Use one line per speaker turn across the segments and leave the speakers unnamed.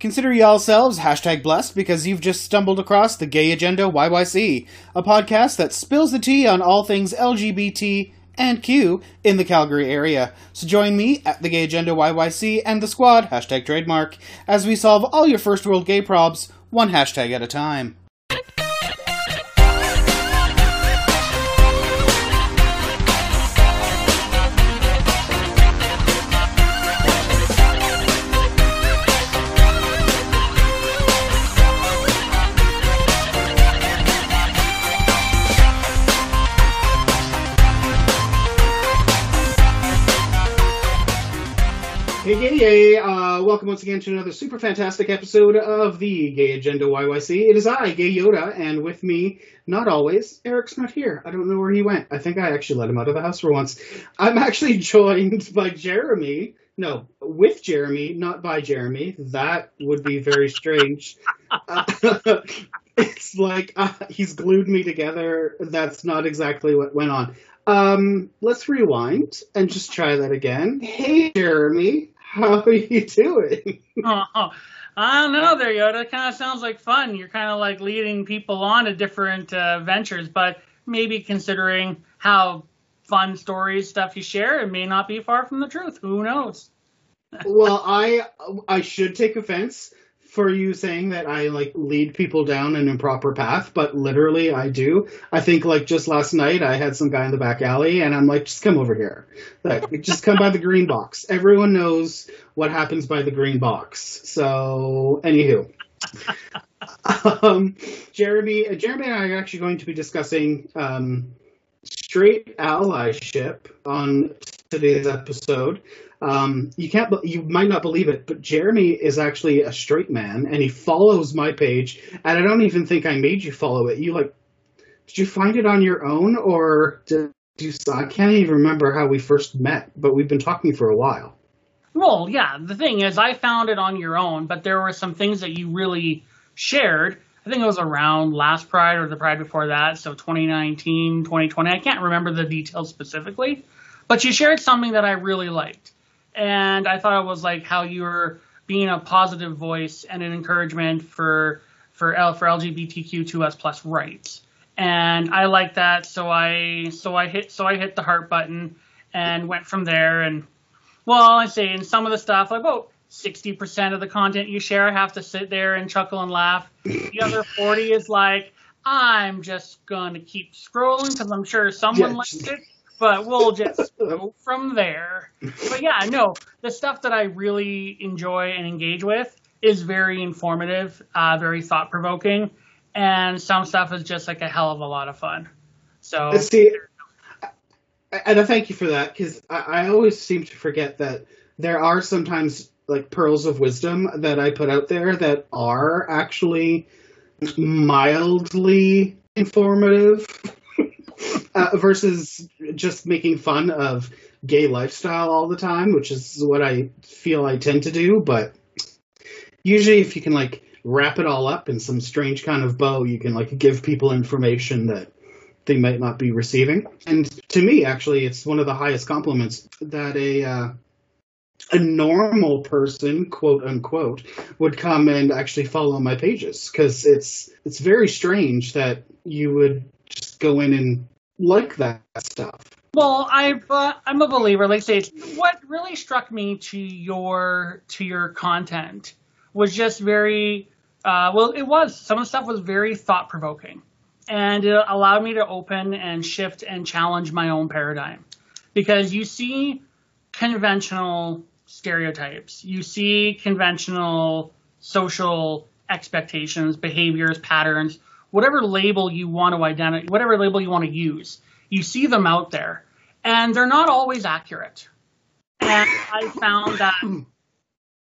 Consider y'all yourselves hashtag blessed because you've just stumbled across the Gay Agenda YYC, a podcast that spills the tea on all things LGBT and Q in the Calgary area. So join me at the Gay Agenda YYC and the squad, hashtag trademark, as we solve all your first world gay probs, one hashtag at a time. Welcome once again to another super fantastic episode of the Gay Agenda YYC. It is I, Gay Yoda, and with me, not always, Eric's not here. I don't know where he went. I think I actually let him out of the house for once. I'm actually joined by Jeremy. No, with Jeremy, not by Jeremy. That would be very strange. Uh, it's like uh, he's glued me together. That's not exactly what went on. Um, let's rewind and just try that again. Hey, Jeremy, how are you doing?
oh, I don't know there, Yoda. It kind of sounds like fun. You're kind of like leading people on to different uh, ventures, but maybe considering how fun stories, stuff you share, it may not be far from the truth. Who knows?
well, I I should take offense for you saying that I like lead people down an improper path, but literally I do. I think like just last night I had some guy in the back alley and I'm like, just come over here. Like, just come by the green box. Everyone knows what happens by the green box. So anywho. um, Jeremy, uh, Jeremy and I are actually going to be discussing um, straight allyship on today's episode. Um, you can't, you might not believe it, but Jeremy is actually a straight man, and he follows my page. And I don't even think I made you follow it. You like, did you find it on your own, or did you? I can't even remember how we first met, but we've been talking for a while.
Well, yeah. The thing is, I found it on your own, but there were some things that you really shared. I think it was around last Pride or the Pride before that, so 2019, 2020. I can't remember the details specifically, but you shared something that I really liked and I thought it was like how you were being a positive voice and an encouragement for for L for LGBTQ2S plus rights. And I like that, so I so I hit so I hit the heart button and went from there. And well, I say in some of the stuff, like about sixty percent of the content you share, I have to sit there and chuckle and laugh. The other forty is like I'm just gonna keep scrolling because I'm sure someone likes it but we'll just go from there. But yeah, no, the stuff that I really enjoy and engage with is very informative, uh, very thought provoking, and some stuff is just like a hell of a lot of fun. So
see, and I thank you for that because I, I always seem to forget that there are sometimes like pearls of wisdom that I put out there that are actually mildly informative uh, versus just making fun of gay lifestyle all the time, which is what I feel I tend to do. But usually, if you can like wrap it all up in some strange kind of bow, you can like give people information that they might not be receiving. And to me, actually, it's one of the highest compliments that a uh, a normal person, quote unquote, would come and actually follow my pages because it's it's very strange that you would go in and like that stuff.
Well, I uh, I'm a believer. Like say, what really struck me to your to your content was just very uh, well. It was some of the stuff was very thought provoking, and it allowed me to open and shift and challenge my own paradigm because you see conventional stereotypes, you see conventional social expectations, behaviors, patterns whatever label you want to identify, whatever label you want to use, you see them out there, and they're not always accurate. And I found that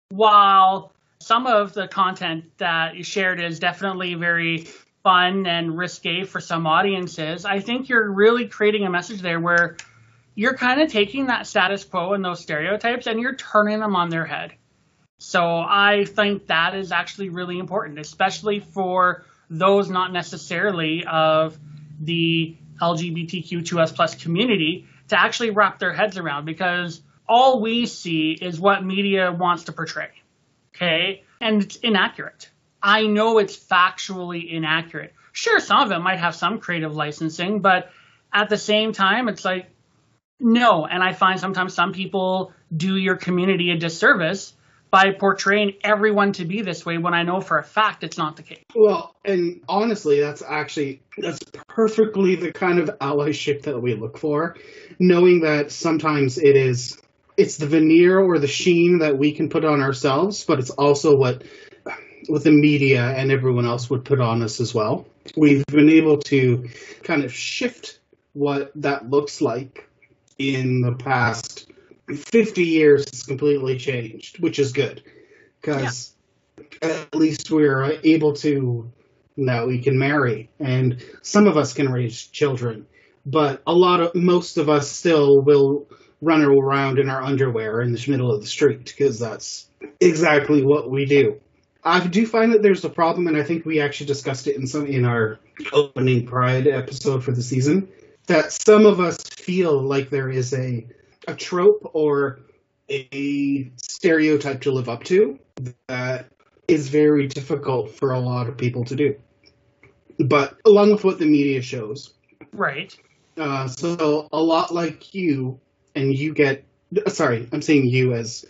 while some of the content that you shared is definitely very fun and risque for some audiences, I think you're really creating a message there where you're kind of taking that status quo and those stereotypes and you're turning them on their head. So I think that is actually really important, especially for those not necessarily of the LGBTQ2S plus community to actually wrap their heads around because all we see is what media wants to portray. Okay. and it's inaccurate. I know it's factually inaccurate. Sure, some of it might have some creative licensing, but at the same time, it's like, no. And I find sometimes some people do your community a disservice by portraying everyone to be this way when I know for a fact it's not the case.
Well, and honestly, that's actually that's perfectly the kind of allyship that we look for, knowing that sometimes it is it's the veneer or the sheen that we can put on ourselves, but it's also what what the media and everyone else would put on us as well. We've been able to kind of shift what that looks like in the past 50 years has completely changed, which is good because yeah. at least we're able to now we can marry and some of us can raise children, but a lot of most of us still will run around in our underwear in the middle of the street because that's exactly what we do. I do find that there's a problem, and I think we actually discussed it in some in our opening Pride episode for the season. That some of us feel like there is a a trope or a stereotype to live up to that is very difficult for a lot of people to do. But along with what the media shows,
right?
Uh, so a lot like you, and you get sorry, I'm saying you as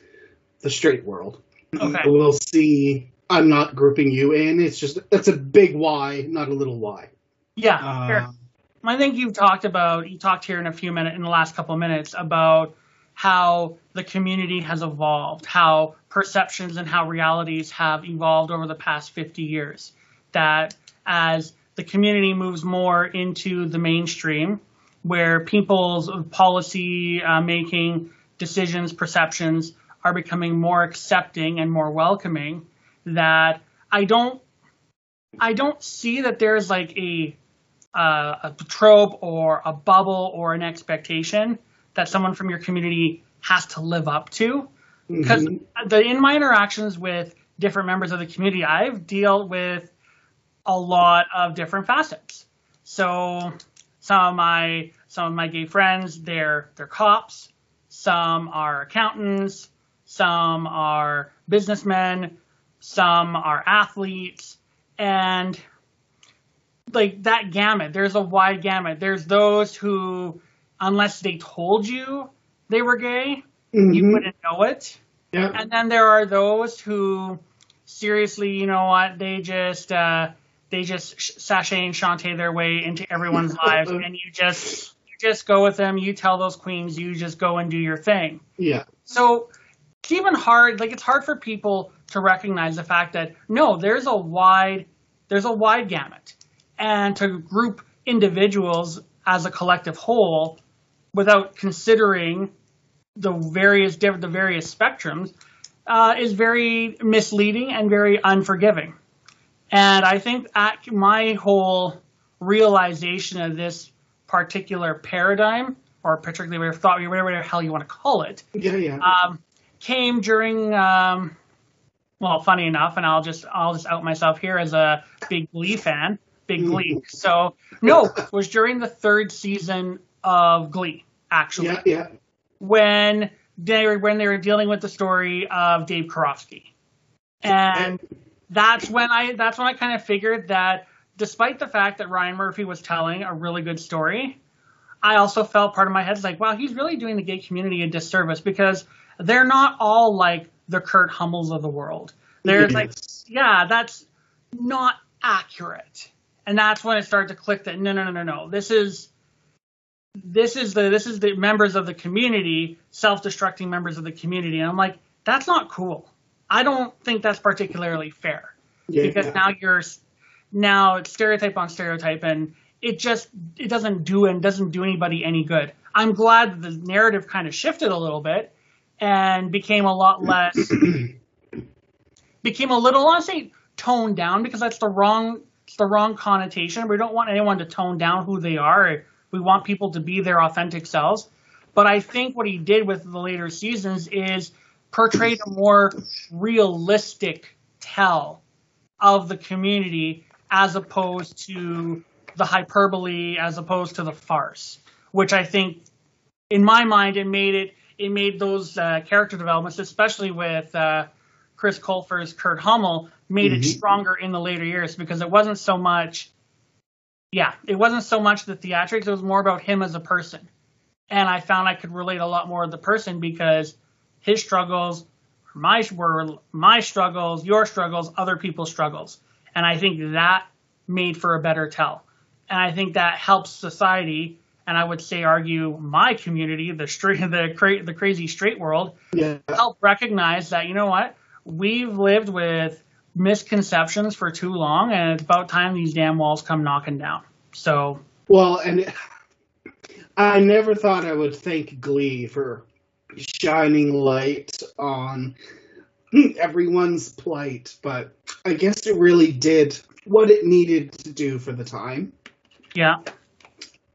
the straight world.
Okay.
We'll see. I'm not grouping you in. It's just that's a big why, not a little why.
Yeah, uh, I think you've talked about you talked here in a few minutes in the last couple of minutes about how the community has evolved, how perceptions and how realities have evolved over the past 50 years. That as the community moves more into the mainstream, where people's policy uh, making decisions, perceptions are becoming more accepting and more welcoming, that I don't I don't see that there's like a uh, a trope or a bubble or an expectation that someone from your community has to live up to. Because mm-hmm. in my interactions with different members of the community, I've dealt with a lot of different facets. So some of my some of my gay friends, they're they're cops. Some are accountants. Some are businessmen. Some are athletes, and like that gamut. There's a wide gamut. There's those who, unless they told you they were gay, mm-hmm. you wouldn't know it.
Yep.
And then there are those who, seriously, you know what? They just uh, they just sashay and shantay their way into everyone's lives, and you just you just go with them. You tell those queens, you just go and do your thing.
Yeah.
So it's even hard. Like it's hard for people to recognize the fact that no, there's a wide there's a wide gamut and to group individuals as a collective whole without considering the various the various spectrums uh, is very misleading and very unforgiving. And I think my whole realization of this particular paradigm, or particularly thought, whatever the hell you want to call it,
yeah, yeah.
Um, came during um, well, funny enough, and I'll just I'll just out myself here as a big Glee fan big mm-hmm. Glee. So no, it was during the third season of Glee, actually.
Yeah, yeah.
When they were when they were dealing with the story of Dave Karofsky, and that's when I that's when I kind of figured that despite the fact that Ryan Murphy was telling a really good story, I also felt part of my head like, wow, he's really doing the gay community a disservice because they're not all like the Kurt Hummels of the world. There's like, yeah, that's not accurate and that's when it started to click that no, no, no, no, no. This is this is the this is the members of the community self-destructing members of the community, and I'm like, that's not cool. I don't think that's particularly fair yeah, because yeah. now you're now it's stereotype on stereotype, and it just it doesn't do and doesn't do anybody any good. I'm glad the narrative kind of shifted a little bit and became a lot less became a little I say toned down because that's the wrong the wrong connotation. We don't want anyone to tone down who they are. We want people to be their authentic selves. But I think what he did with the later seasons is portrayed a more realistic tell of the community as opposed to the hyperbole, as opposed to the farce, which I think, in my mind, it made it it made those uh, character developments, especially with uh, Chris Colfer's Kurt Hummel made
Mhm.
it stronger in the later years because it wasn't so much, yeah, it wasn't so much the theatrics. It was more about him as a person, and I found I could relate a lot more to the person because his struggles, my were my struggles, your struggles, other people's struggles, and I think that made for a better tell, and I think that helps society. And I would say, argue my community, the straight, the cra- the crazy straight world,
Yeah.
help recognize that you know what we've lived with misconceptions for too long and it's about time these damn walls come knocking down. So
Well, and I never thought I would thank Glee for shining light on everyone's plight, but I guess it really did what it needed to do for the time.
yeah.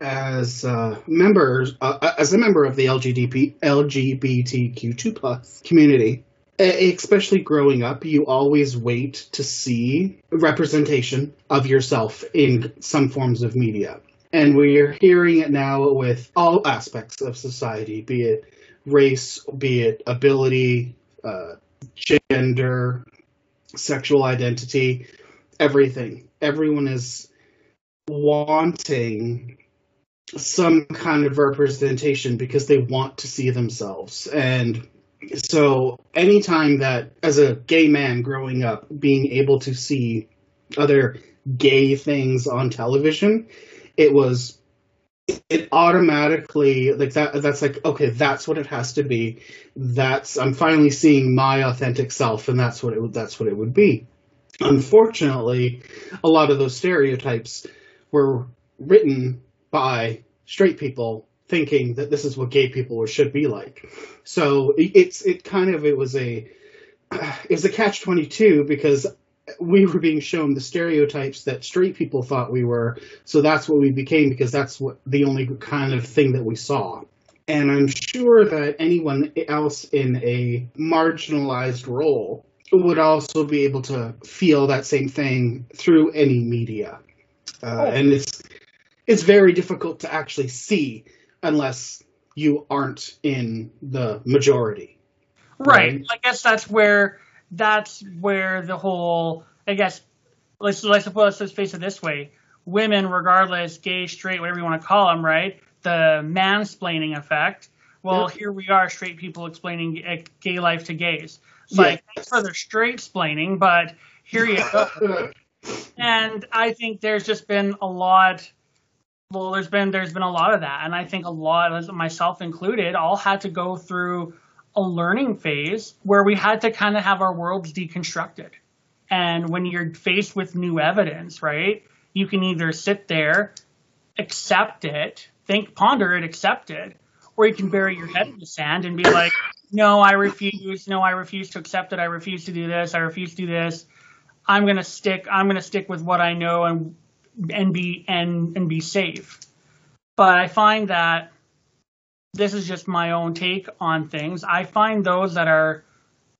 As uh, members, uh, as a member of the LGBT LGBTQ2 plus community, especially growing up, you always wait to see representation of yourself in some forms of media. And we're hearing it now with all aspects of society, be it race, be it ability, uh, gender, sexual identity, everything. Everyone is wanting some kind of representation because they want to see themselves. And so, anytime that, as a gay man growing up, being able to see other gay things on television, it was it automatically like that that's like okay that's what it has to be. That's i'm finally seeing my authentic self and that's what it that's what it would be. Unfortunately a lot of those stereotypes were written by straight people thinking that this is what gay people should be like. So it- it's it kind of it was a it was a catch 22 because we were being shown the stereotypes that straight people thought we were. So that's what we became because that's what the only kind of thing that we saw. And i'm sure that anyone else in a marginalized role would also be able to feel that same thing through any media. Uh,
Oh.
and it's it's very difficult to actually see unless you aren't in the majority.
Right.
Right.
i guess that's where that's where the whole i guess let's let's suppose let's face it this way. Women regardless gay straight whatever you want to call them right? The mansplaining effect. Well
Yeah.
here we are straight people explaining uh, gay life to gays. Like thanks for the straight splaining but here you go. And I think there's just been a lot. Well, there's been there's been a lot of that, and I think a lot, of myself included, all had to go through a learning phase where we had to kind of have our worlds deconstructed. And when you're faced with new evidence, right, you can either sit there, accept it, think, ponder it, accept it, or you can bury your head in the sand and be like, no, I refuse. No, I refuse to accept it. I refuse to do this. I refuse to do this. I'm gonna stick. I'm gonna stick with what I know and and be and and be safe. But I find that this is just my own take on things. I find those that are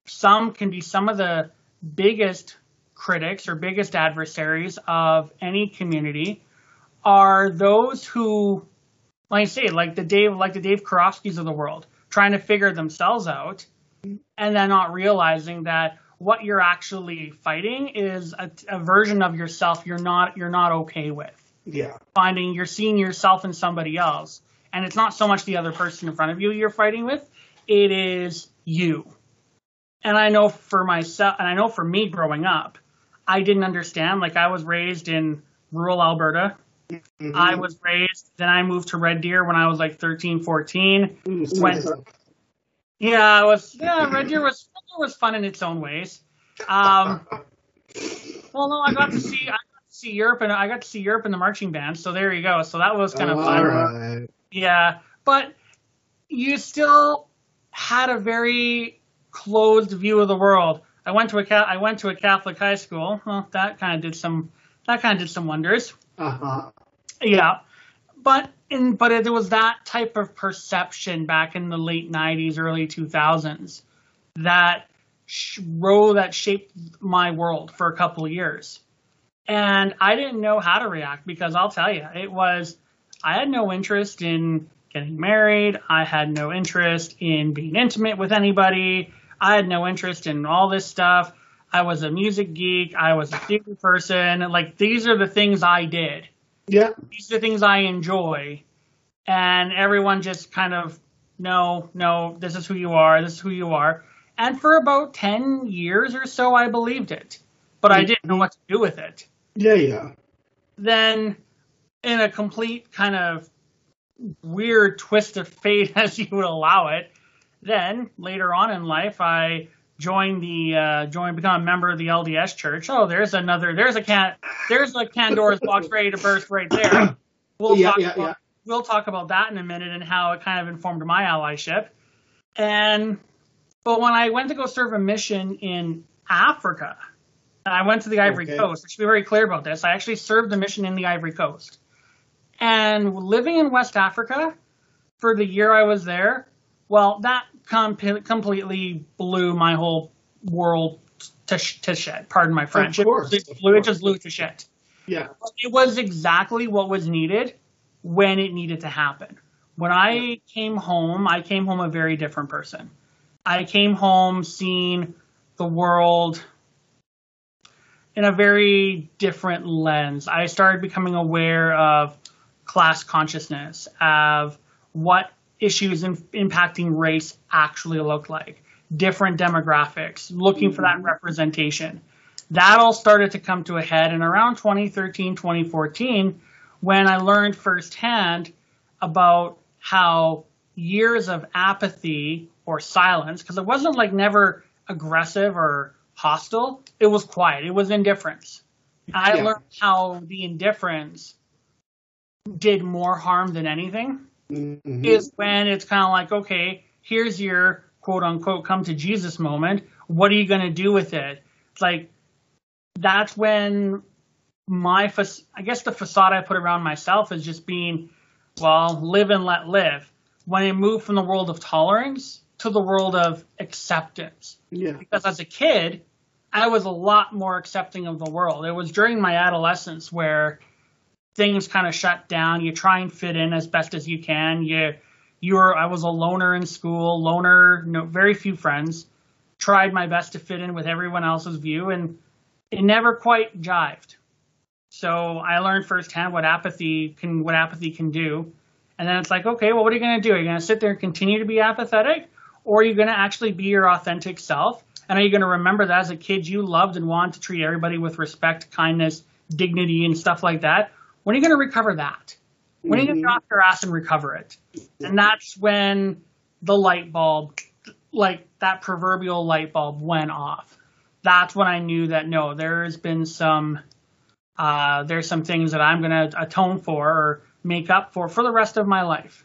some can be some of the biggest critics or biggest adversaries of any community are those who, like I say, like the Dave, like the Dave Karofskis of the world, trying to figure themselves out, and then not realizing that what you're actually fighting is a, a version of yourself you're not you're not okay with.
yeah
Finding you're seeing yourself in somebody else, and it's not so much the other person in front of you you're fighting with, it is you. And I know for myself, and I know for me growing up, I didn't understand. Like I was raised in rural Alberta.
Mhm.
I was raised, then I moved to Red Deer when I was like 13, 14.
Ooh, so-
when- Yeah, I was. Yeah, Red Deer was was fun in its own ways. Um, well, no, I got to see I got to see Europe and I got to see Europe in the marching band. So there you go. So that was kind of fun.
right.
Yeah, but you still had a very closed view of the world. I went to a I went to a Catholic high school. Well, that kind of did some that kind of did some wonders.
Uh-huh.
Yeah, but in but it was that type of perception back in the late '90s, early 2000s that sh- row that shaped my world for a couple of years, and I didn't know how to react because I'll tell you, it was I had no interest in getting married. I had no interest in being intimate with anybody. I had no interest in all this stuff. I was a music geek. I was a theater person. Like these are the things I did.
Yeah.
These are the things I enjoy. And everyone just kind of, no, no, this is who you are. This is who you are. And for about 10 years or so, I believed it. But I didn't know what to do with it.
Yeah, yeah.
Then, in a complete kind of weird twist of fate, as you would allow it, then later on in life, I joined the uh, join become a member of the LDS Church. Oh, there's another. There's a can. There's a Pandora's box ready to burst right there. We'll
Yeah,
talk
yeah,
about,
yeah.
We'll talk about that in a minute and how it kind of informed my allyship. And but when I went to go serve a mission in Africa, I went to the Ivory
Okay.
Coast. I should be very clear about this. I actually served the mission in the Ivory Coast. And living in West Africa for the year I was there, well, that com- completely blew my whole world to, sh- to shit. Pardon my French. It
course, of
blew, it just blew to shit.
Yeah.
It was exactly what was needed when it needed to happen. When I came home, I came home a very different person. I came home seeing the world in a very different lens. I started becoming aware of class consciousness, of what issues in, impacting race actually look like, different demographics, looking for that mm-hmm. representation. That all started to come to a head in around 2013, 2014, when I learned firsthand about how years of apathy or silence, because it wasn't like never aggressive or hostile, it was quiet, it was indifference. I learned how the indifference did more harm than anything
Mhm.
is when it's kind of like, okay, here's your quote unquote come to Jesus moment. What are you going to do with it? It's like, that's when my, fac- I guess the facade I put around myself is just being, well, live and let live. When I moved from the world of tolerance to the world of acceptance
Yeah.
because as a kid, I was a lot more accepting of the world. It was during my adolescence where things kind of shut down. You try and fit in as best as you can. You, you were, I was a loner in school, loner, no, very few friends. Tried my best to fit in with everyone else's view, and it never quite jived. So I learned firsthand what apathy can, what apathy can do. And then it's like, okay, well, what are you going to do? Are you going to sit there and continue to be apathetic, or are you going to actually be your authentic self? And are you going to remember that as a kid you loved and wanted to treat everybody with respect, kindness, dignity, and stuff like that? When are you going to recover that? When are you going to get off your ass and recover it? And that's when the light bulb, like that proverbial light bulb, went off. That's when I knew that no, there has been some, uh, there's some things that I'm going to atone for or make up for for the rest of my life.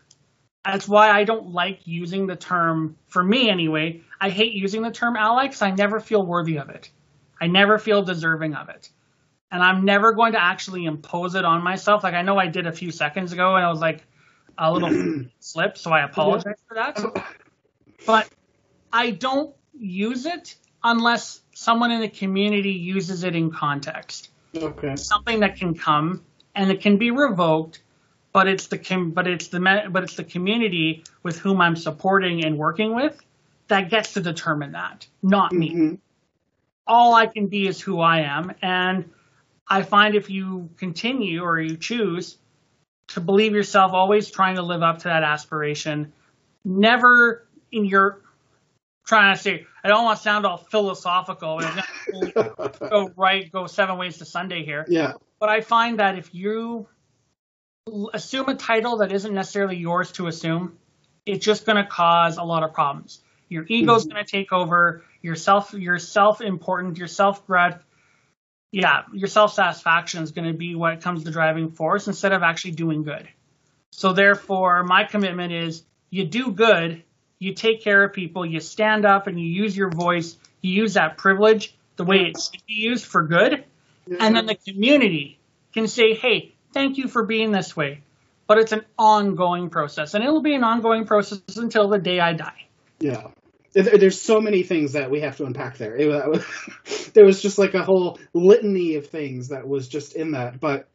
That's why I don't like using the term, for me anyway, I hate using the term ally because I never feel worthy of it. I never feel deserving of it. And I'm never going to actually impose it on myself. Like I know I did a few seconds ago and I was like a little slip, so I apologize for that. But I don't use it unless someone in the community uses it in context
Okay.
something that can come and it can be revoked, but it's the com- but it's the me- but it's the community with whom I'm supporting and working with that gets to determine that, not me.
Mhm.
All I can be is who I am, and I find if you continue or you choose to believe yourself, always trying to live up to that aspiration, never in your trying to say I don't want to sound all philosophical. and go right, go seven ways to Sunday here.
Yeah.
But I find that if you assume a title that isn't necessarily yours to assume, it's just going to cause a lot of problems. Your ego's mm-hmm. going to take over. Your self, your self important, your self grat, yeah, your self satisfaction is going to be what comes the driving force instead of actually doing good. So therefore, my commitment is you do good, you take care of people, you stand up and you use your voice, you use that privilege the way it should be used for good, and then the community can say, hey, thank you for being this way. But it's an ongoing process, and it'll be an ongoing process until the day I die.
Yeah. There's so many things that we have to unpack there. It was, uh, there was just like a whole litany of things that was just in that. But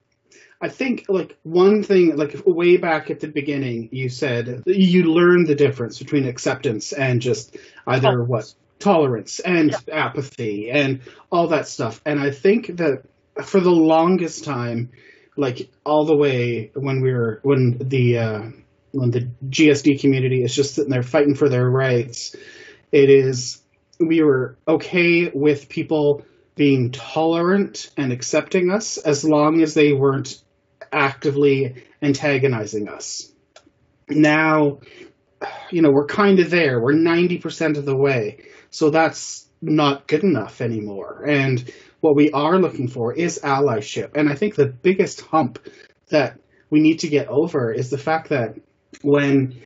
I think like one thing, like way back at the beginning, you said you learned the difference between acceptance and just either
Oh.
what tolerance and yeah. apathy and all that stuff. And I think that for the longest time, like all the way when we were when the uh, when the GSD community is just sitting there fighting for their rights, it is we were okay with people being tolerant and accepting us as long as they weren't actively antagonizing us. Now, you know, we're kind of there. We're 90% of the way. So that's not good enough anymore. And what we are looking for is allyship. And I think the biggest hump that we need to get over is the fact that when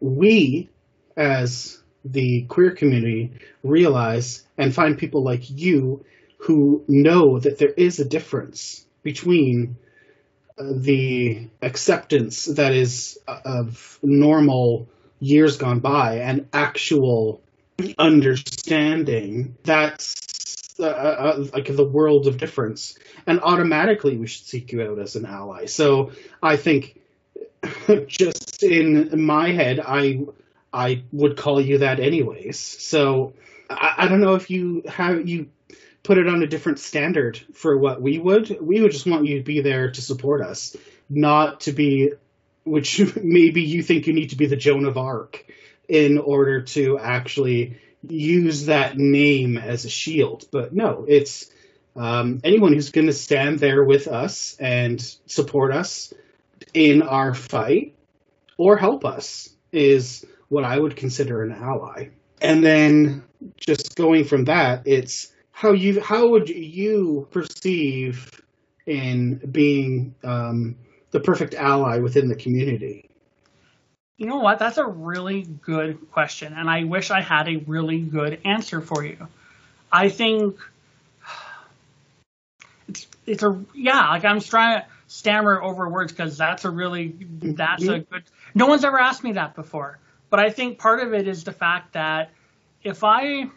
we, as the queer community, realize and find people like you who know that there is a difference between uh, the acceptance that is uh, of normal years gone by and actual understanding that's uh, uh, like the world of difference, and automatically we should seek you out as an ally. So I think, just in my head, I I would call you that anyways. So I, I don't know if you have you put it on a different standard for what we would. We would just want you to be there to support us, not to be, which maybe you think you need to be the Joan of Arc in order to actually use that name as a shield. But no, it's um, anyone who's going to stand there with us and support us in our fight or help us is what I would consider an ally. And then just going from that, it's how you how would you perceive in being um, the perfect ally within the community?
You know what? That's a really good question, and I wish I had a really good answer for you. I think it's it's a yeah. Like I'm trying to stammer over words because that's a really mm-hmm. that's a good. No one's ever asked me that before, but I think part of it is the fact that if I,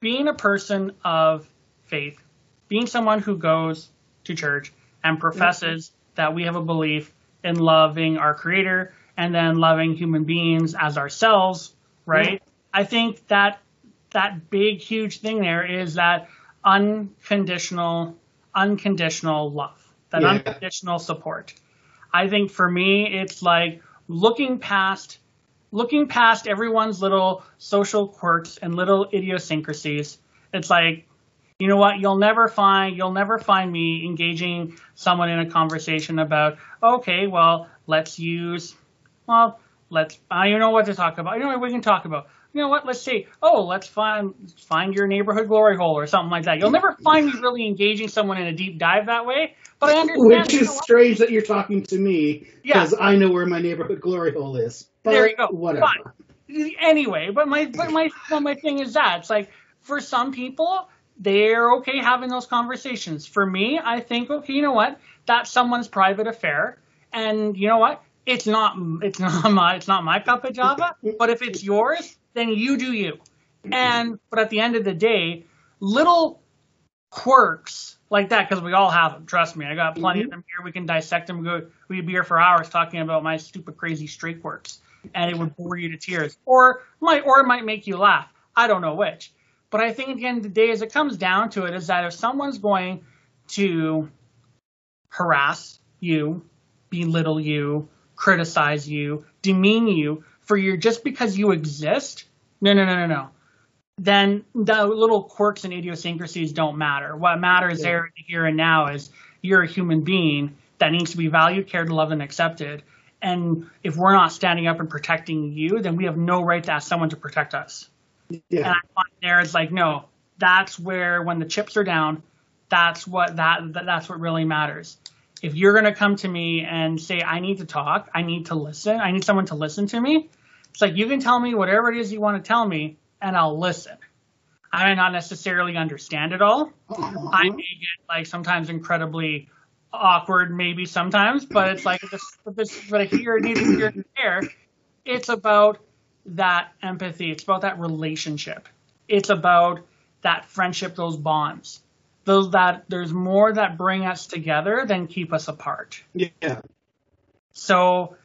being a person of faith, being someone who goes to church and professes mm-hmm. that we have a belief in loving our Creator and then loving human beings as ourselves, right? Yeah. I think that that big huge thing there is that unconditional unconditional love, that yeah. unconditional support. I think for me it's like looking past looking past everyone's little social quirks and little idiosyncrasies. It's like you know what you'll never find you'll never find me engaging someone in a conversation about okay well let's use well, let's. Uh, I don't know what to talk about. You know what we can talk about. You know what? Let's see. Oh, let's find find your neighborhood glory hole or something like that. You'll never find me really engaging someone in a deep dive that way. But I understand.
Which is strange that you're talking to me because yeah. I know where my neighborhood glory hole is. But there you go. Whatever.
Fine. Anyway, but my but my but my thing is that it's like for some people they're okay having those conversations. For me, I think okay, you know what? That's someone's private affair, and you know what? It's not it's not my it's not my cup of java but if it's yours then you do you. And but at the end of the day little quirks like that because we all have them trust me. I got plenty mm-hmm. of them here. We can dissect them go we'd be here for hours talking about my stupid crazy straight quirks and it would bore you to tears. Or might or it might make you laugh. I don't know which. But i think at the end of the day as it comes down to it is that if someone's going to harass you belittle you criticize you, demean you for your just because you exist. No, no, no, no, no. Then the little quirks and idiosyncrasies don't matter. What matters yeah. there here and now is you're a human being that needs to be valued, cared, loved, and accepted. And if we're not standing up and protecting you, then we have no right to ask someone to protect us. Yeah. And I find there it's like, no, that's where when the chips are down, that's what that that that's what really matters if you're going to come to me and say, I need to talk, I need to listen, I need someone to listen to me, it's like you can tell me whatever it is you want to tell me and I'll listen. I may not necessarily understand it all. I mm-hmm. may get like sometimes incredibly awkward, maybe sometimes, but it's like this, this, but here, neither here nor there. It's about that empathy. It's about that relationship. It's about that friendship, those bonds those that there's more that bring us together than keep us apart.
Yeah.
So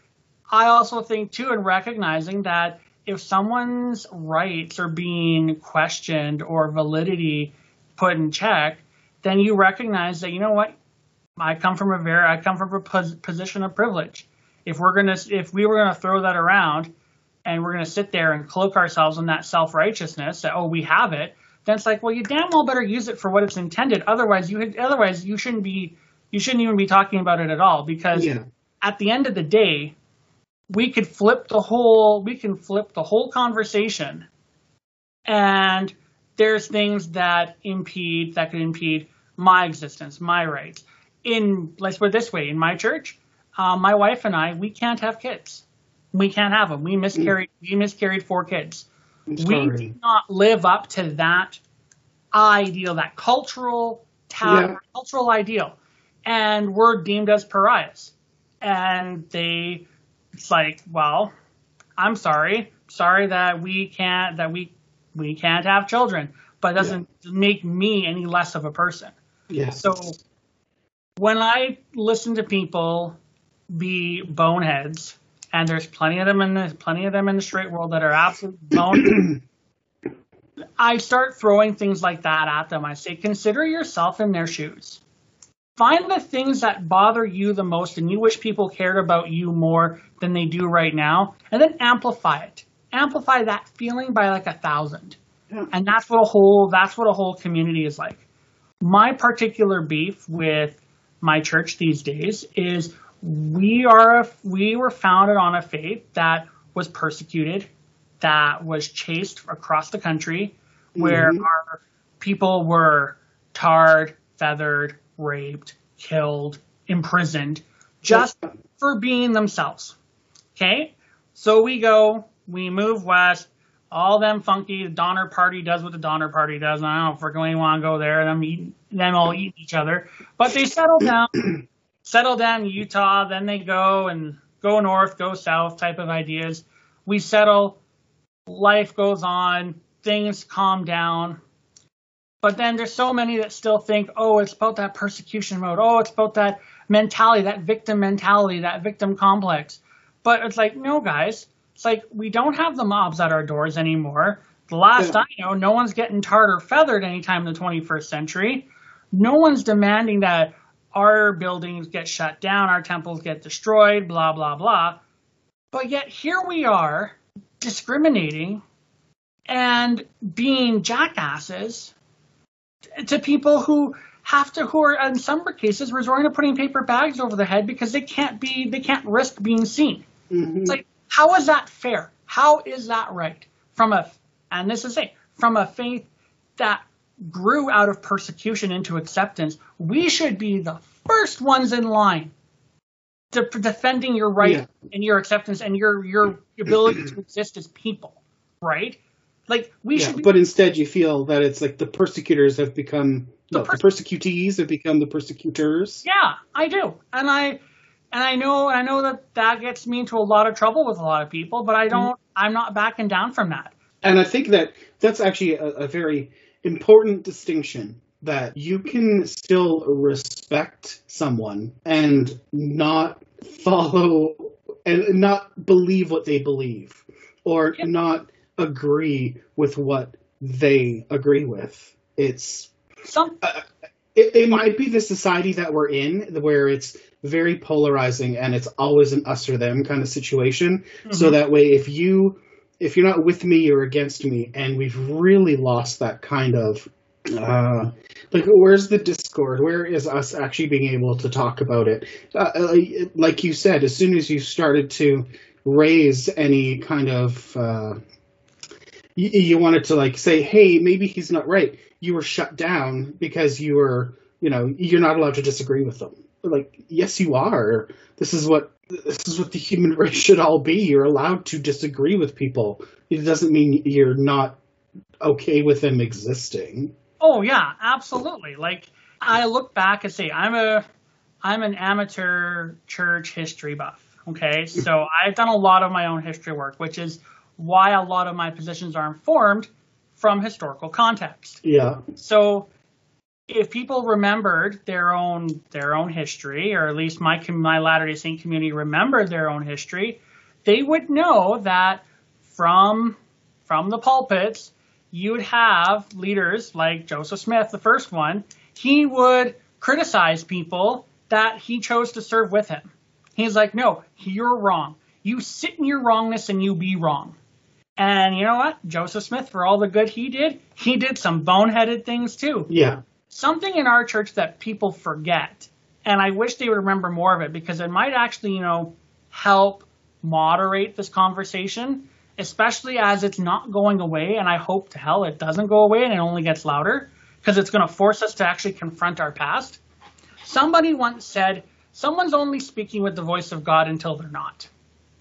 I also think too in recognizing that if someone's rights are being questioned or validity put in check, then you recognize that you know what I come from a very I come from a pos- position of privilege. If we're gonna if we were gonna throw that around and we're gonna sit there and cloak ourselves in that self righteousness that oh we have it, then it's like well you damn well better use it for what it's intended. Otherwise you otherwise you shouldn't be you shouldn't even be talking about it at all because
Yeah.
at the end of the day, we could flip the whole we can flip the whole conversation and there's things that impede that could impede my existence, my rights. In let's put it this way, in my church, uh, my wife and I, we can't have kids. We can't have them. We miscarried. We miscarried four kids. We do not live up to that ideal, that cultural ta-
Yeah.
cultural ideal, and we're deemed as pariahs. And they, it's like, well, I'm sorry, sorry that we can't that we we can't have children, but it doesn't make me any less of a person.
Yeah.
So when I listen to people be boneheads, and there's plenty of them in the plenty of them in the straight world that are absolute. I start throwing things like that at them. I say, consider yourself in their shoes. Find the things that bother you the most and you wish people cared about you more than they do right now, and then amplify it. Amplify that feeling by like a thousand.
Yeah.
And that's what a whole that's what a whole community is like. My particular beef with my church these days is we are we were founded on a faith that was persecuted, that was chased across the country, where
Mhm.
our people were tarred, feathered, raped, killed, imprisoned, just for being themselves. Okay, so we go, we move west. All them funky the Donner Party does what the Donner Party does. And I don't know if we're going to want to go there. Them eating, them all eating each other, but they settle down, settle down in Utah. Then they go and go north, go south type of ideas. We settle. Life goes on. Things calm down. But then there's so many that still think, oh, it's about that persecution mode. Oh, it's about that mentality, that victim mentality, that victim complex. But it's like, no, guys. It's like we don't have the mobs at our doors anymore. The last
Yeah.
I know, no one's getting tarred or feathered anytime in the 21st century. No one's demanding that our buildings get shut down, our temples get destroyed, blah, blah, blah. But yet here we are discriminating and being jackasses to people who have to, who are in some cases resorting to putting paper bags over their head because they can't be, they can't risk being seen.
Mhm.
It's like, how is that fair? How is that right? From a, and this is it, from a faith that grew out of persecution into acceptance, we should be the first ones in line to defending your right
Yeah.
and your acceptance and your your ability to exist as people, right? Like we
yeah,
should be
but instead you feel that it's like the persecutors have become
The
no, the, persecutees have become the persecutors.
Yeah, I do, and I and I know I know that that gets me into a lot of trouble with a lot of people, but I mm-hmm. don't. I'm not backing down from that.
And I think that that's actually a, a very important distinction that you can still respect someone and not follow and not believe what they believe or
Yeah.
not agree with what they agree with. It's
Some
it, it might be the society that we're in where it's very polarizing and it's always an us or them kind of situation so
Mhm.
that way if you if you're not with me you're against me. And we've really lost that kind of uh like where's the discord? Where is us actually being able to talk about it? Uh, uh, like you said as soon as you started to raise any kind of uh you, you wanted to like say hey maybe he's not right. You were shut down because you were you know you're not allowed to disagree with them like yes you are this is what this is what the human race should all be you're allowed to disagree with people it doesn't mean you're not okay with them existing
Oh yeah, absolutely. Like I look back and say I'm a I'm an amateur church history buff. Okay, so I've done a lot of my own history work, which is why a lot of my positions are informed from historical context.
yeah
So if people remembered their own their own history, or at least my my Latter Day Saint community remembered their own history, they would know that from from the pulpits, you would have leaders like Joseph Smith, the first one. He would criticize people that he chose to serve with him. He's like, no, you're wrong. You sit in your wrongness and you be wrong. And you know what? Joseph Smith, for all the good he did, he did some boneheaded things too.
Yeah.
Something in our church that people forget. And I wish they would remember more of it because it might actually, you know, help moderate this conversation, especially as it's not going away. And I hope to hell it doesn't go away and it only gets louder because it's going to force us to actually confront our past. Somebody once said, someone's only speaking with the voice of God until they're not.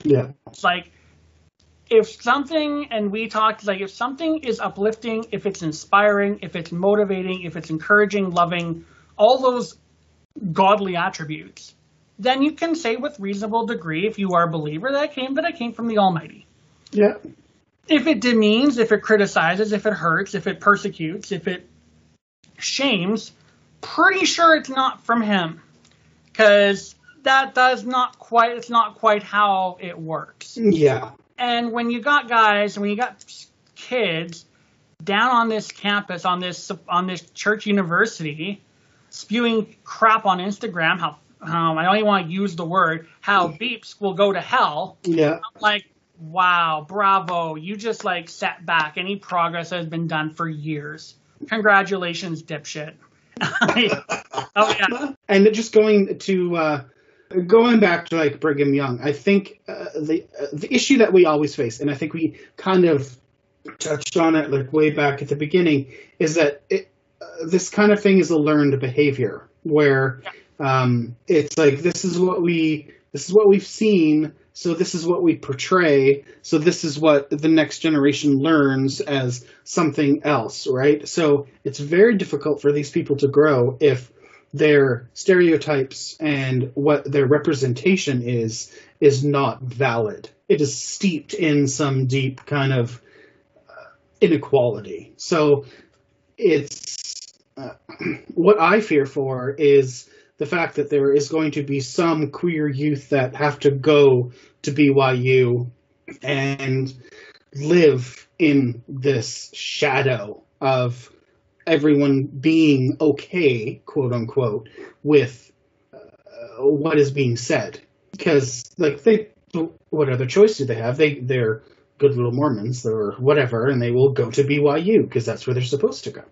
Yeah.
It's like if something, and we talked like if something is uplifting, if it's inspiring, if it's motivating, if it's encouraging, loving, all those godly attributes, then you can say with reasonable degree, if you are a believer, that came that it came from the Almighty.
Yeah.
If it demeans, if it criticizes, if it hurts, if it persecutes, if it shames, pretty sure it's not from Him, because that does not quite. It's not quite how it works.
Yeah.
And when you got guys, when you got kids down on this campus, on this on this church university, spewing crap on Instagram, how um, I don't even want to use the word, how beeps will go to hell.
Yeah.
I'm like, wow, bravo, you just like set back any progress that has been done for years. Congratulations, dipshit. oh yeah.
And just going to uh, going back to like Brigham Young, I think uh, the uh, the issue that we always face, and I think we kind of touched on it like way back at the beginning, is that it, uh, this kind of thing is a learned behavior where um, it's like this is what we this is what we've seen, so this is what we portray, so this is what the next generation learns as something else, right? So it's very difficult for these people to grow if their stereotypes and what their representation is is not valid. It is steeped in some deep kind of uh, inequality. So it's uh, what I fear for is the fact that there is going to be some queer youth that have to go to BYU and live in this shadow of everyone being okay, quote unquote, with uh, what is being said. Because, like, they, what other choice do they have? They, they're good little Mormons or whatever, and they will go to BYU because that's where they're supposed to go.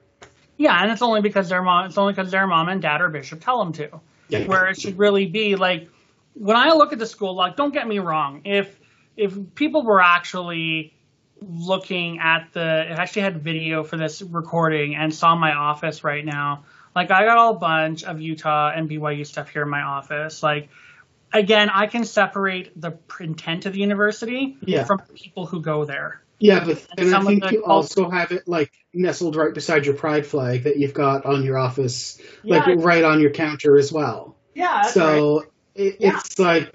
Yeah, and it's only because their mom. It's only because their mom and dad or bishop tell them to.
Yeah.
Where it should really be like, when I look at the school, like, don't get me wrong. If if people were actually looking at the, I actually had video for this recording and saw my office right now. Like, I got a bunch of Utah and BYU stuff here in my office. Like, again, I can separate the intent of the university
Yeah.
from people who go there.
Yeah, but and I think
the
you also have it like nestled right beside your pride flag that you've got on your office, like
Yeah.
right on your counter as well.
Yeah, that's
so it,
Yeah.
it's like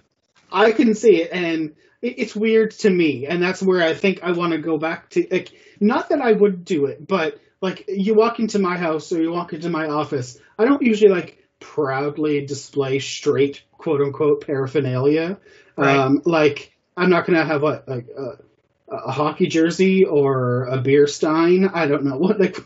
I can see it, and it, it's weird to me, and that's where I think I want to go back to. Like, not that I would do it, but like you walk into my house or you walk into my office, I don't usually like proudly display straight quote unquote paraphernalia.
Right.
Um, like I'm not gonna have what like. Uh, a hockey jersey or a beer stein. I don't know what like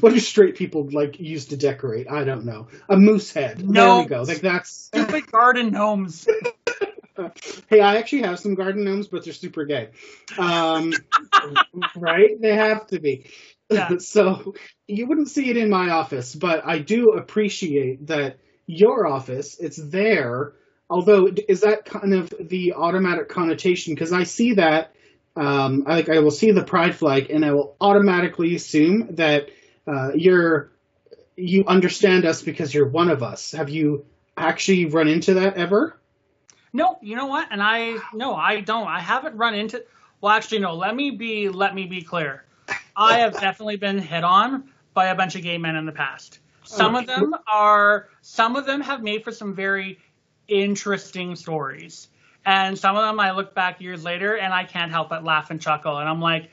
what do straight people like use to decorate. I don't know. A moose head. There
No.
we go. Like that's
Stupid garden gnomes.
hey, I actually have some garden gnomes, but they're super gay. Um, right? They have to be.
Yeah.
so you wouldn't see it in my office, but I do appreciate that your office, it's there. Although, is that kind of the automatic connotation? Because I see that, um, I, like I will see the pride flag, and I will automatically assume that uh, you're you understand us because you're one of us. Have you actually run into that ever?
No, you know what? And I no, I don't. I haven't run into. Well, actually, no. Let me be. Let me be clear. I have definitely been hit on by a bunch of gay men in the past. Some of them are. Some of them have made for some very interesting stories, and some of them I look back years later and I can't help but laugh and chuckle. And I'm like,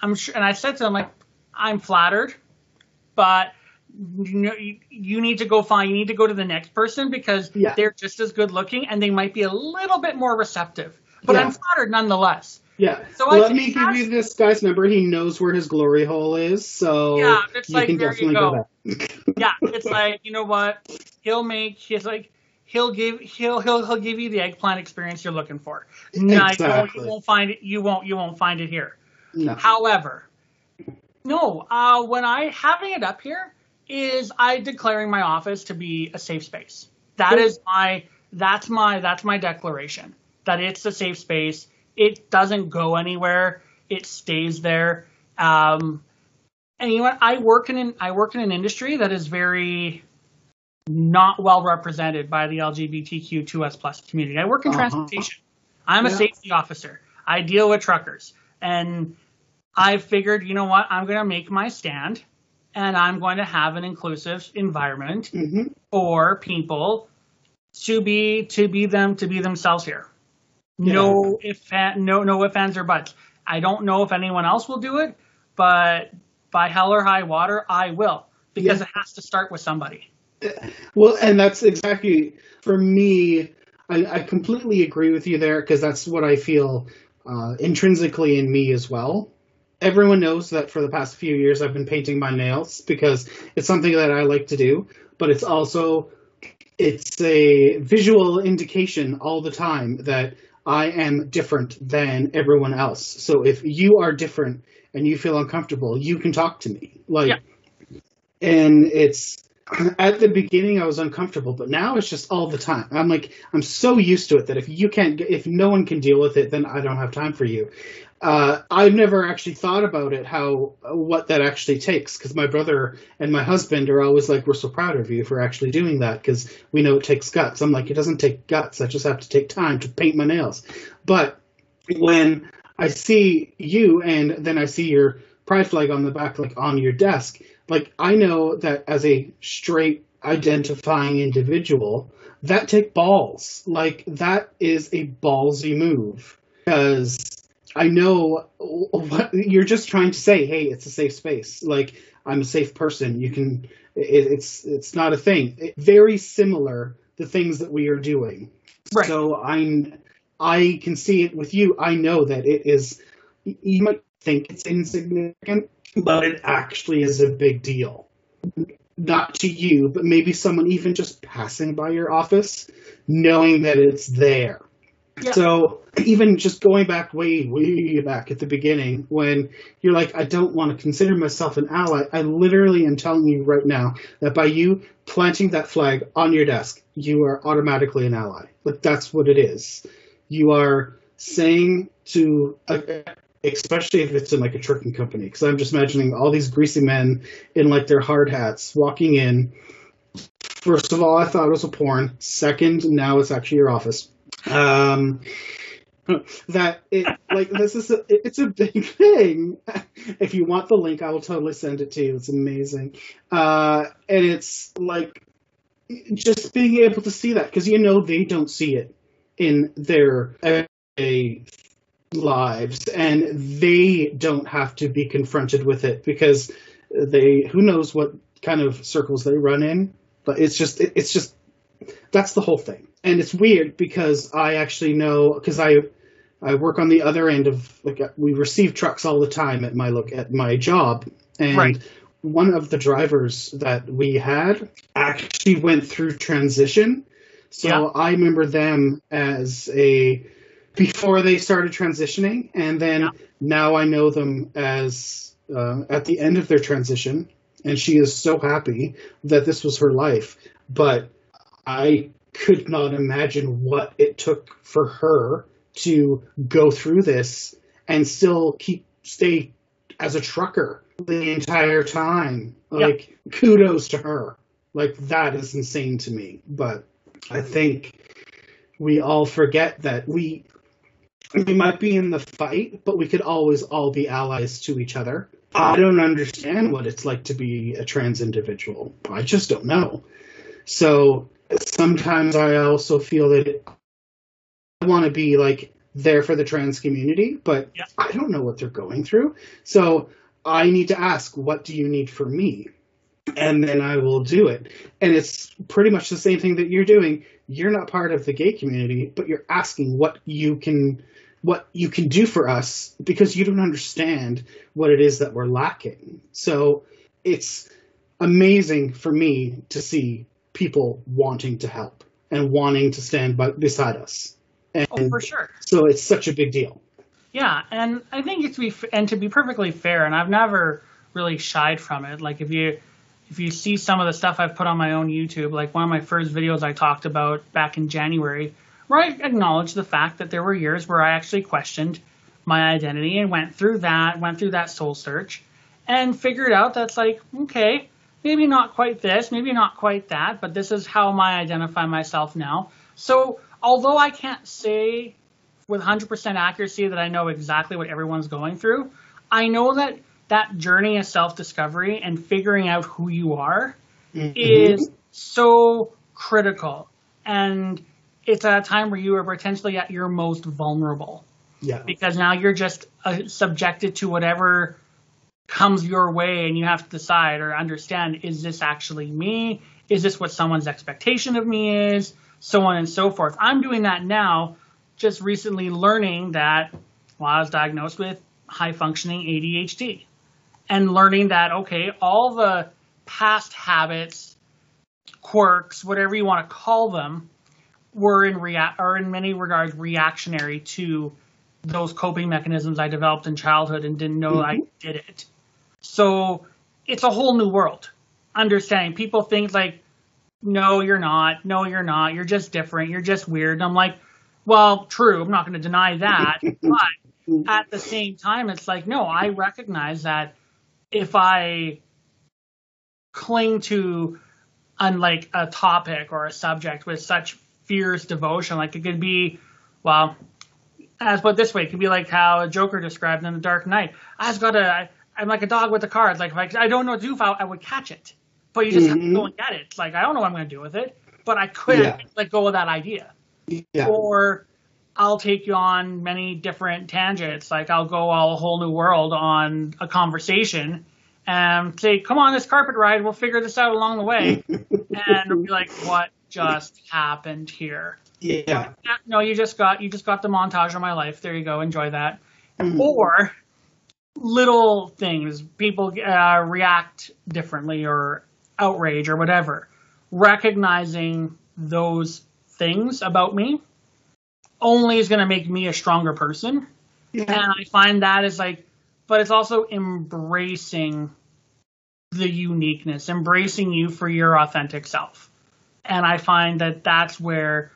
I'm sure. And I said to them like, I'm flattered, but you, know, you, you need to go find. You need to go to the next person because
Yeah.
they're just as good looking and they might be a little bit more receptive. but
Yeah.
I'm flattered nonetheless.
Yeah.
So I
Let me give you this guy's number. He knows where his glory hole is, so
Yeah, it's
you
like,
can
there you
definitely go.
go. yeah, it's like you know what he'll make. He's like he'll give he'll he'll he'll give you the eggplant experience you're looking for. No,
Exactly.
you won't find it. You won't you won't find it here.
No.
However, no, uh, when I having it up here is I declaring my office to be a safe space. That is my that's my that's my declaration that it's a safe space. It doesn't go anywhere. It stays there. Um, and you know what? I work in an I work in an industry that is very not well represented by the LGBTQ2S plus community. I work in
Uh-huh.
transportation. I'm a
Yeah.
safety officer. I deal with truckers, and I figured, you know what? I'm going to make my stand, and I'm going to have an inclusive environment
hmm
for people to be to be them to be themselves here. No if no no if ands or buts. I don't know if anyone else will do it, but by hell or high water, I will because
Yeah.
it has to start with somebody.
Well, and that's exactly for me. I, I completely agree with you there because that's what I feel uh, intrinsically in me as well. Everyone knows that for the past few years I've been painting my nails because it's something that I like to do, but it's also it's a visual indication all the time that I am different than everyone else. So if you are different and you feel uncomfortable, you can talk to me. Like
Yeah.
and it's at the beginning I was uncomfortable, but now it's just all the time. I'm like I'm so used to it that if you can't if no one can deal with it, then I don't have time for you. Uh, I've never actually thought about it how what that actually takes because my brother and my husband are always like we're so proud of you for actually doing that because we know it takes guts. I'm like it doesn't take guts. I just have to take time to paint my nails. But when I see you and then I see your pride flag on the back like on your desk, like I know that as a straight identifying individual, that take balls. Like that is a ballsy move because I know what you're just trying to say. Hey, it's a safe space. Like I'm a safe person. You can. It, it's it's not a thing. It, very similar the things that we are doing.
Right.
So I'm. I can see it with you. I know that it is. You might think it's insignificant, but it actually is a big deal. Not to you, but maybe someone even just passing by your office, knowing that it's there. So even just going back way, way back at the beginning, when you're like, I don't want to consider myself an ally, I literally am telling you right now that by you planting that flag on your desk, you are automatically an ally. Like that's what it is. You are saying to, especially if it's in like a trucking company, because I'm just imagining all these greasy men in like their hard hats walking in. First of all, I thought it was a porn. Second, now it's actually your office um that it like this is a, it's a big thing. If you want the link i will totally send it to you. It's amazing. Uh and it's like just being able to see that because you know they don't see it in their everyday lives and they don't have to be confronted with it because they who knows what kind of circles they run in but it's just it, it's just that's the whole thing and it's weird because i actually know because i i work on the other end of like we receive trucks all the time at my look at my job and
Right.
one of the drivers that we had actually went through transition so
Yeah.
i remember them as a before they started transitioning and then
Yeah.
now i know them as uh, at the end of their transition and she is so happy that this was her life but I could not imagine what it took for her to go through this and still keep stay as a trucker the entire time. Like kudos to her. Like that is insane to me. But I think we all forget that we we might be in the fight, but we could always all be allies to each other. I don't understand what it's like to be a trans individual. I just don't know. So sometimes I also feel that I want to be like there for the trans community, but
Yeah.
I don't know what they're going through. So I need to ask, what do you need from me? And then I will do it. And it's pretty much the same thing that you're doing. You're not part of the gay community, but you're asking what you can what you can do for us because you don't understand what it is that we're lacking. So it's amazing for me to see people wanting to help and wanting to stand by, beside us. And
Oh, for sure.
so it's such a big deal.
Yeah, and I think it's to be and to be perfectly fair, and I've never really shied from it. Like if you if you see some of the stuff I've put on my own YouTube, like one of my first videos I talked about back in January, where I acknowledged the fact that there were years where I actually questioned my identity and went through that, went through that soul search, and figured out that's like okay, maybe not quite this, maybe not quite that, but this is how I identify myself now. So although I can't say with 100% accuracy that I know exactly what everyone's going through. I know that that journey of self discovery and figuring out who you are is so critical. And it's at a time where you are potentially at your most vulnerable
Yeah.
because now you're just uh, subjected to whatever comes your way and you have to decide or understand is this actually me? Is this what someone's expectation of me is? So on and so forth. I'm doing that now, just recently learning that well, I was diagnosed with high functioning ADHD and learning that, okay, all the past habits, quirks, whatever you want to call them, were in rea- are in many regards reactionary to those coping mechanisms I developed in childhood and didn't know I mm-hmm. did it. So it's a whole new world. Understanding people think like, no, you're not. No, you're not. You're just different. You're just weird. And I'm like, well, true. I'm not going to deny that. but at the same time, it's like, no, I recognize that if I cling to unlike a topic or a subject with such fierce devotion, like it could be, well, as put this way, it could be like how a Joker described in The Dark Knight. I just gotta, I, I'm like a dog with a card. Like, if I, I don't know what to do if I, I would catch it. But you just have to go mm-hmm. and get it. Like, I don't know what I'm going to do with it, but I couldn't
Yeah.
let go of that idea
Yeah.
or I'll take you on many different tangents. Like I'll go all a whole new world on a conversation and say, "Come on this carpet ride. We'll figure this out along the way." and be like, "What just happened here?"
Yeah.
Yeah, no, you just got you just got the montage of my life. There you go. Enjoy that. Mm-hmm. Or little things people uh, react differently or outrage or whatever. Recognizing those things about me only is going to make me a stronger person.
Yeah.
And I find that is like, but it's also embracing the uniqueness, embracing you for your authentic self. And I find that that's where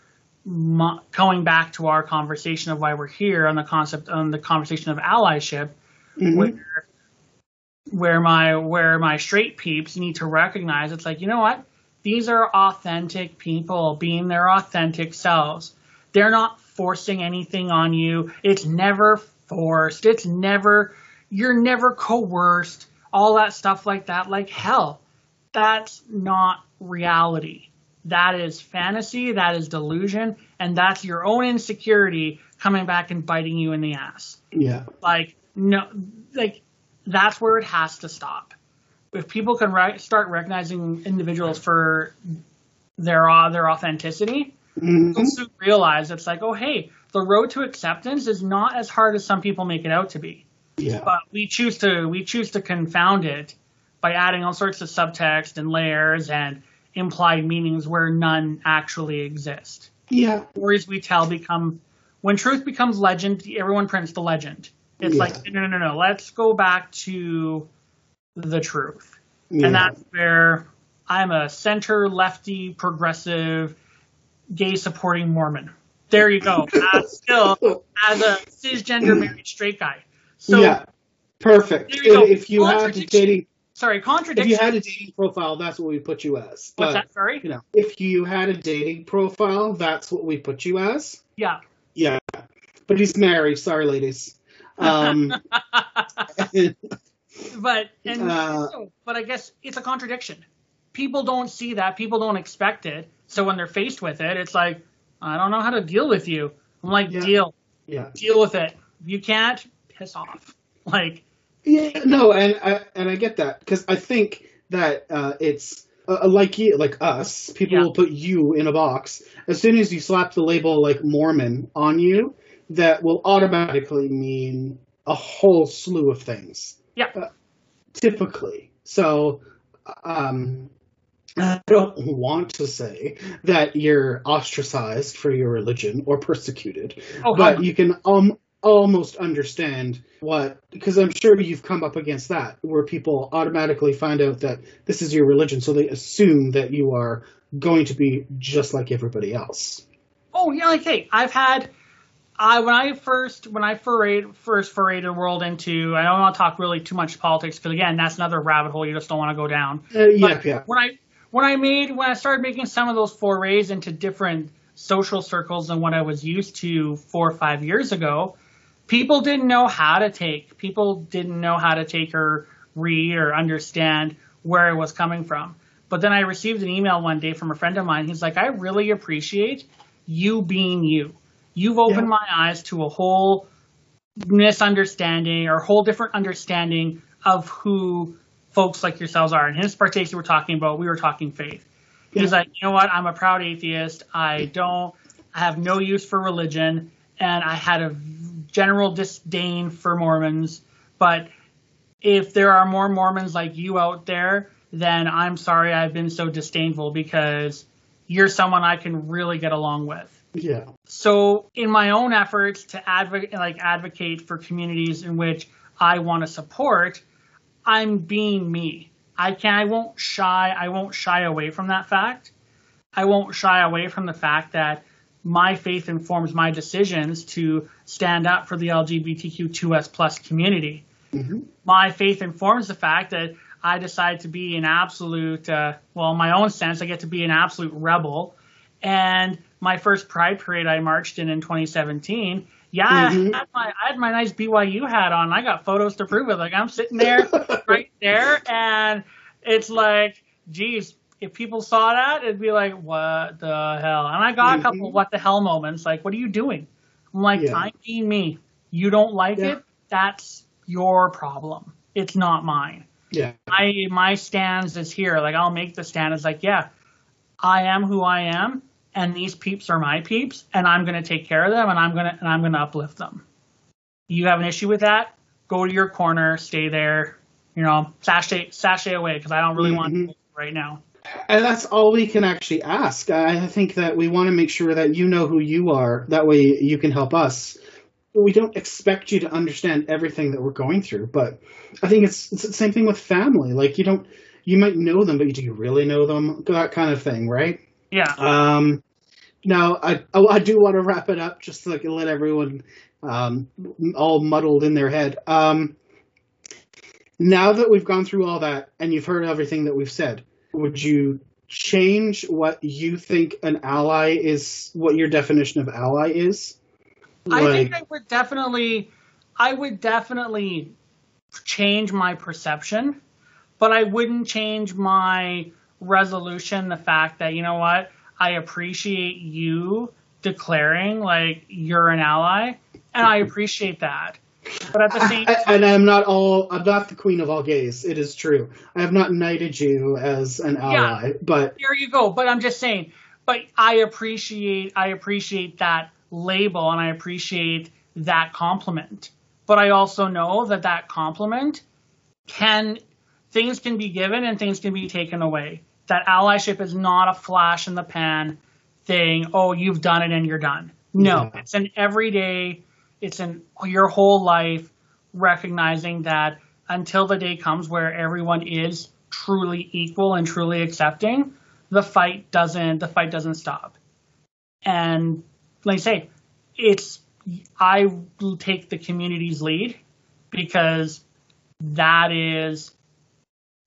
my, going back to our conversation of why we're here on the concept on the conversation of allyship,
Mhm.
where where my where my straight peeps need to recognize it's like you know what? These are authentic people being their authentic selves. They're not forcing anything on you. It's never forced. It's never you're never coerced all that stuff like that. Like hell that's not reality. That is fantasy. That is delusion. And that's your own insecurity coming back and biting you in the ass.
Yeah.
like no like that's where it has to stop. If people can re- start recognizing individuals for their uh, their authenticity they'll soon realize it's like oh hey the road to acceptance is not as hard as some people make it out to be.
Yeah.
but we choose to we choose to confound it by adding all sorts of subtext and layers and implied meanings where none actually exist.
Yeah.
stories we tell become when truth becomes legend everyone prints the legend it's
Yeah.
like no no no no let's go back to the truth
Yeah.
and that's where i'm a center lefty progressive gay supporting mormon there you go still as a cisgender married straight guy so
yeah. Perfect.
There you go.
If you had a dating,
sorry
if you had a dating profile, that's what we put you as.
what's
But
that sorry
you know, if you had a dating profile, that's what we put you as.
yeah
Yeah. But he's married. Sorry, ladies. Um,
but and
Uh,
but I guess it's a contradiction. People don't see that. People don't expect it. So when they're faced with it, it's like, I don't know how to deal with you. I'm like,
Yeah.
deal,
yeah.
deal with it. If you can't, piss off. Like,
Yeah, no, and I and I get that because I think that uh, it's uh, like you, like us. People
Yeah.
will put you in a box as soon as you slap the label like Mormon on you. That will automatically mean a whole slew of things.
Yeah.
Uh, typically. So, um, I don't want to say that you're ostracized for your religion or persecuted,
Oh,
but you can um, almost understand what, because I'm sure you've come up against that, where people automatically find out that this is your religion, so they assume that you are going to be just like everybody else.
Oh yeah, like hey, I've had I when I first when I forayed first forayed the world into I don't want to talk really too much politics because again that's another rabbit hole you just don't want to go down.
Uh, yeah, yeah.
When I when I made when I started making some of those forays into different social circles than what I was used to four or five years ago, people didn't know how to take people didn't know how to take or read or understand where it was coming from. But then I received an email one day from a friend of mine. He's like, I really appreciate you being you. You've opened
Yeah.
my eyes to a whole misunderstanding or a whole different understanding of who folks like yourselves are. In his particular, we're talking about, we were talking faith. He's like, you know what? I'm a proud atheist. I don't, I have no use for religion, and I had a general disdain for Mormons. But if there are more Mormons like you out there, then I'm sorry I've been so disdainful because you're someone I can really get along with.
Yeah.
So in my own efforts to advocate, like advocate for communities in which I want to support, I'm being me. I can I won't shy I won't shy away from that fact. I won't shy away from the fact that my faith informs my decisions to stand up for the LGBTQ2S plus community.
Mhm.
My faith informs the fact that I decide to be an absolute, uh, well, in my own sense, I get to be an absolute rebel. And my first Pride parade I marched in in 2017. Yeah,
Mhm.
I, had my, I had my nice BYU hat on. I got photos to prove it. Like I'm sitting there, right there, and it's like, geez, if people saw that, it'd be like, what the hell? And I got a couple
Mhm.
what the hell moments. Like, what are you doing? I'm like,
Yeah.
I'm being me. You don't like
Yeah.
it? That's your problem. It's not mine.
Yeah.
I my stance is here. Like I'll make the stand. It's like, yeah, I am who I am, and these peeps are my peeps, and I'm gonna take care of them, and I'm gonna and I'm gonna uplift them. You have an issue with that? Go to your corner, stay there. You know, sashay sashay away because I don't really want
Mhm.
to right now.
And that's all we can actually ask. I think that we want to make sure that you know who you are. That way you can help us. We don't expect you to understand everything that we're going through, but I think it's, it's the same thing with family. Like you don't, you might know them, but do you really know them? That kind of thing, right?
Yeah.
Um, now I, I I do want to wrap it up just to like, let everyone um, all muddled in their head. Um, now that we've gone through all that and you've heard everything that we've said, would you change what you think an ally is? What your definition of ally is?
I think
Like-
I would definitely, I would definitely change my perception, but I wouldn't change my resolution. The fact that you know what, I appreciate you declaring like you're an ally, and I appreciate that. But at the same
I- I- and I'm not all. I'm not the queen of all gays. It is true. I have not knighted you as an ally, yeah, but
there you go. But I'm just saying. But I appreciate I appreciate that label and I appreciate that compliment. But I also know that that compliment can things can be given and things can be taken away. That allyship is not a flash in the pan thing. Oh, you've done it and you're done. No,
Yeah.
it's an everyday. It's in your whole life recognizing that until the day comes where everyone is truly equal and truly accepting, the fight doesn't the fight doesn't stop. And like I say, it's I will take the community's lead because that is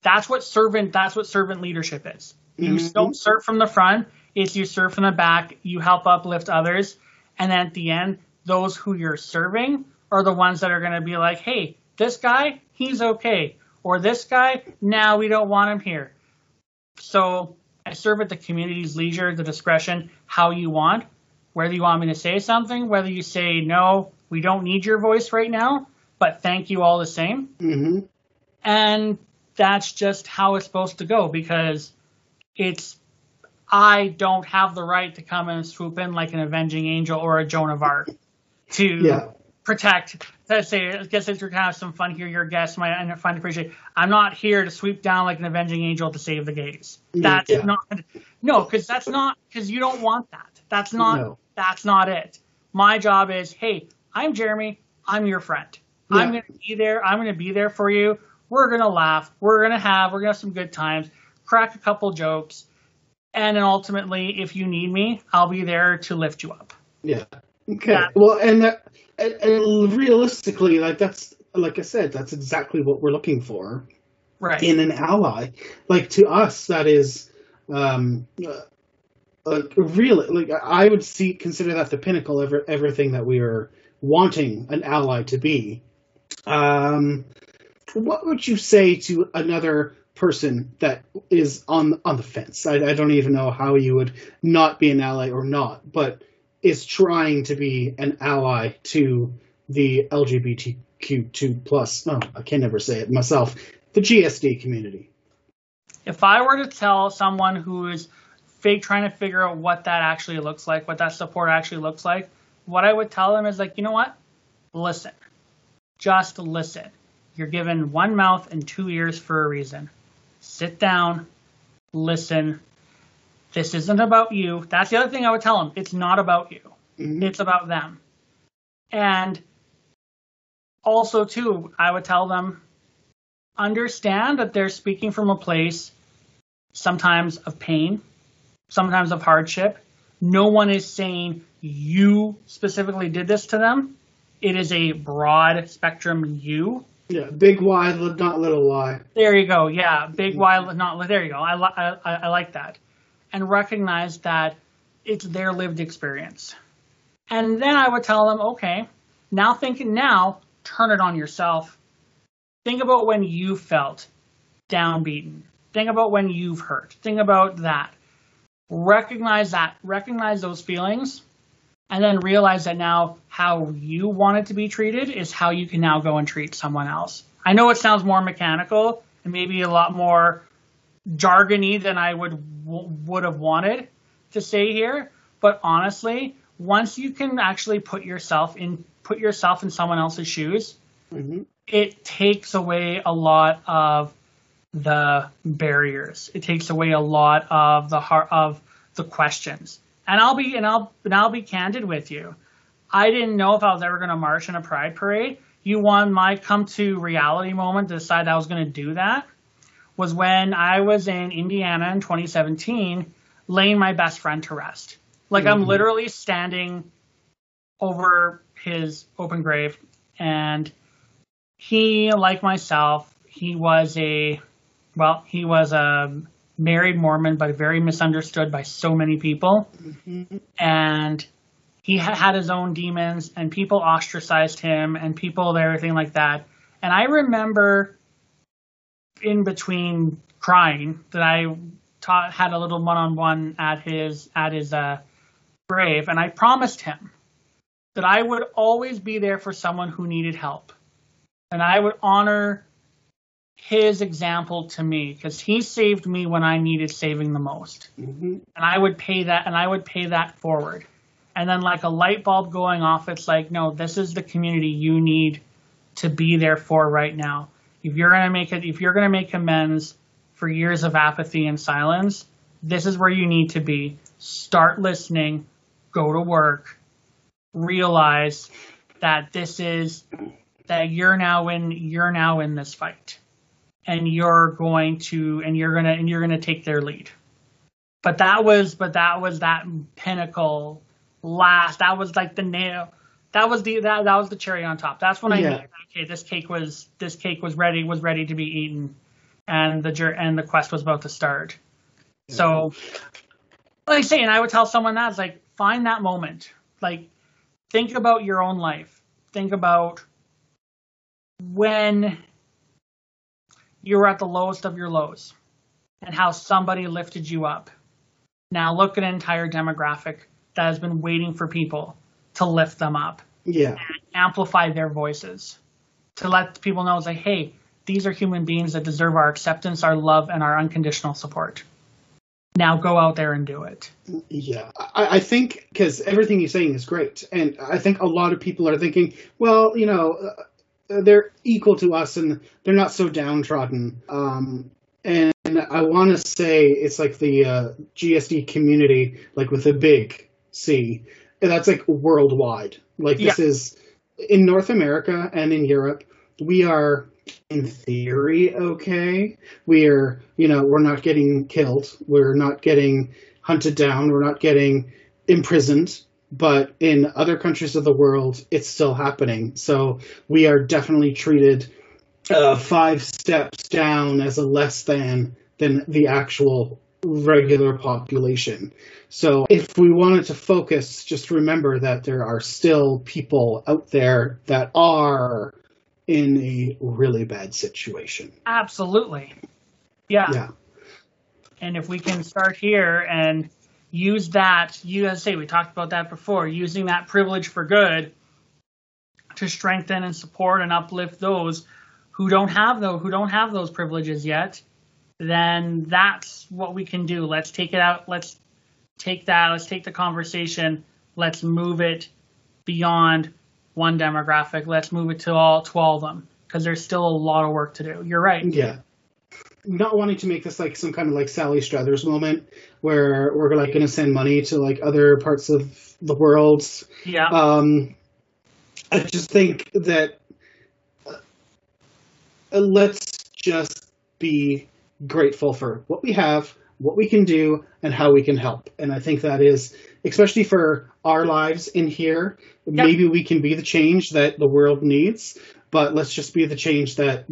that's what servant that's what servant leadership is. You
Mhm.
don't serve from the front, it's you serve from the back, you help uplift others, and then at the end, those who you're serving are the ones that are going to be like, hey, this guy, he's okay. Or this guy, now we don't want him here. So I serve at the community's leisure, the discretion, how you want. Whether you want me to say something, whether you say, no, we don't need your voice right now, but thank you all the same.
hmm
And that's just how it's supposed to go because it's, I don't have the right to come and swoop in like an avenging angel or a Joan of Arc. to
Yeah.
protect. Let's say, I guess it's kind of some fun here. Your guest might find appreciate. I'm not here to sweep down like an avenging angel to save the gays. That's
Yeah.
not. No, because that's not. Because you don't want that. That's not.
No.
That's not it. My job is, hey, I'm Jeremy. I'm your friend. I'm going to be there. I'm going to be there for you. We're going to laugh. We're going to have. We're going to have some good times. Crack a couple jokes, and then ultimately, if you need me, I'll be there to lift you up.
Yeah. Okay.
Yeah.
Well, and that, and, and realistically, like that's like I said, that's exactly what we're looking for
Right.
in an ally. Like to us, that is, um, uh, like really, like I would see consider that the pinnacle of everything that we are wanting an ally to be. Um, what would you say to another person that is on on the fence? I, I don't even know how you would not be an ally or not, but is trying to be an ally to the LGBTQ2 plus. Oh, I can never say it myself. The GSD community.
if I were to tell someone who is fake trying to figure out what that actually looks like, what that support actually looks like, what I would tell them is like, you know what? Listen. Just listen. You're given one mouth and two ears for a reason. Sit down, listen. This isn't about you. That's the other thing I would tell them. It's not about you.
Mhm.
It's about them. And also, too, I would tell them understand that they're speaking from a place sometimes of pain, sometimes of hardship. No one is saying you specifically did this to them. It is a broad spectrum you.
Yeah, big Y, not little Y.
There you go. Yeah, big Y, not little there you go. I, li- I, I like that, and recognize that it's their lived experience. And then I would tell them, okay, now thinking now, turn it on yourself. Think about when you felt downbeaten. Think about when you've hurt. Think about that. Recognize that. Recognize those feelings. And then realize that now how you want it to be treated is how you can now go and treat someone else. I know it sounds more mechanical and maybe a lot more jargony than I would would have wanted to say here, but honestly, once you can actually put yourself in put yourself in someone else's shoes,
hmm
it takes away a lot of the barriers. It takes away a lot of the heart of the questions. And I'll be and I'll and I'll be candid with you. I didn't know if I was ever going to march in a pride parade. You won my come to reality moment to decide I was going to do that was when I was in Indiana in 2017, laying my best friend to rest. Like I'm
Mhm.
literally standing over his open grave and he like myself he was a well he was a married mormon but very misunderstood by so many people.
Hmm
and he ha- had his own demons and people ostracized him and people everything like that. And i remember in between crying that i taught, had a little one-on-one at his at his uh, grave and i promised him that i would always be there for someone who needed help. And i would honor his example to me because he saved me when i needed saving the most
hmm
and I would pay that and I would pay that forward. And then like a light bulb going off, it's like, no, this is the community you need to be there for right now. If you're gonna make it if you're gonna make amends for years of apathy and silence, this is where you need to be. Start listening, go to work, realize that this is that you're now in you're now in this fight. And you're going to and you're gonna and you're gonna take their lead. But that was but that was that pinnacle last that was like the nail that was the that, that was the cherry on top. That's when i
Yeah.
knew okay this cake was this cake was ready was ready to be eaten and the and the quest was about to start. So like i say and i would tell someone that's like find that moment. Like think about your own life. Think about when you were at the lowest of your lows and how somebody lifted you up now look at an entire demographic that has been waiting for people to lift them up,
Yeah.
amplify their voices, to let people know, like, hey, these are human beings that deserve our acceptance, our love, and our unconditional support. Now go out there and do it.
Yeah, I, I think because everything you're saying is great, and I think a lot of people are thinking, well, you know, uh, they're equal to us and they're not so downtrodden. Um, and I want to say it's like the uh, GSD community, like with a big C, and that's like worldwide. Like this
Yeah.
is in North America and in Europe. We are in theory okay. We're you know we're not getting killed. We're not getting hunted down. We're not getting imprisoned. But in other countries of the world, it's still happening. So we are definitely treated uh, five steps down as a less than than the actual regular population. So if we wanted to focus, just remember that there are still people out there that are in a really bad situation.
Absolutely. Yeah.
Yeah.
And if we can start here and use that, you as say, we talked about that before, using that privilege for good to strengthen and support and uplift those who don't have those who don't have those privileges yet, then that's what we can do. Let's take it out. Let's take that. Let's take the conversation. Let's move it beyond one demographic. Let's move it to all to all of them because there's still a lot of work to do. You're right.
Yeah. Not wanting to make this like some kind of like Sally Struthers moment where we're like going to send money to like other parts of the world
Yeah.
Um, I just think that uh, let's just be grateful for what we have, what we can do, and how we can help. And I think that is, especially for our lives in here, maybe we can be the change that the world needs, but let's just be the change that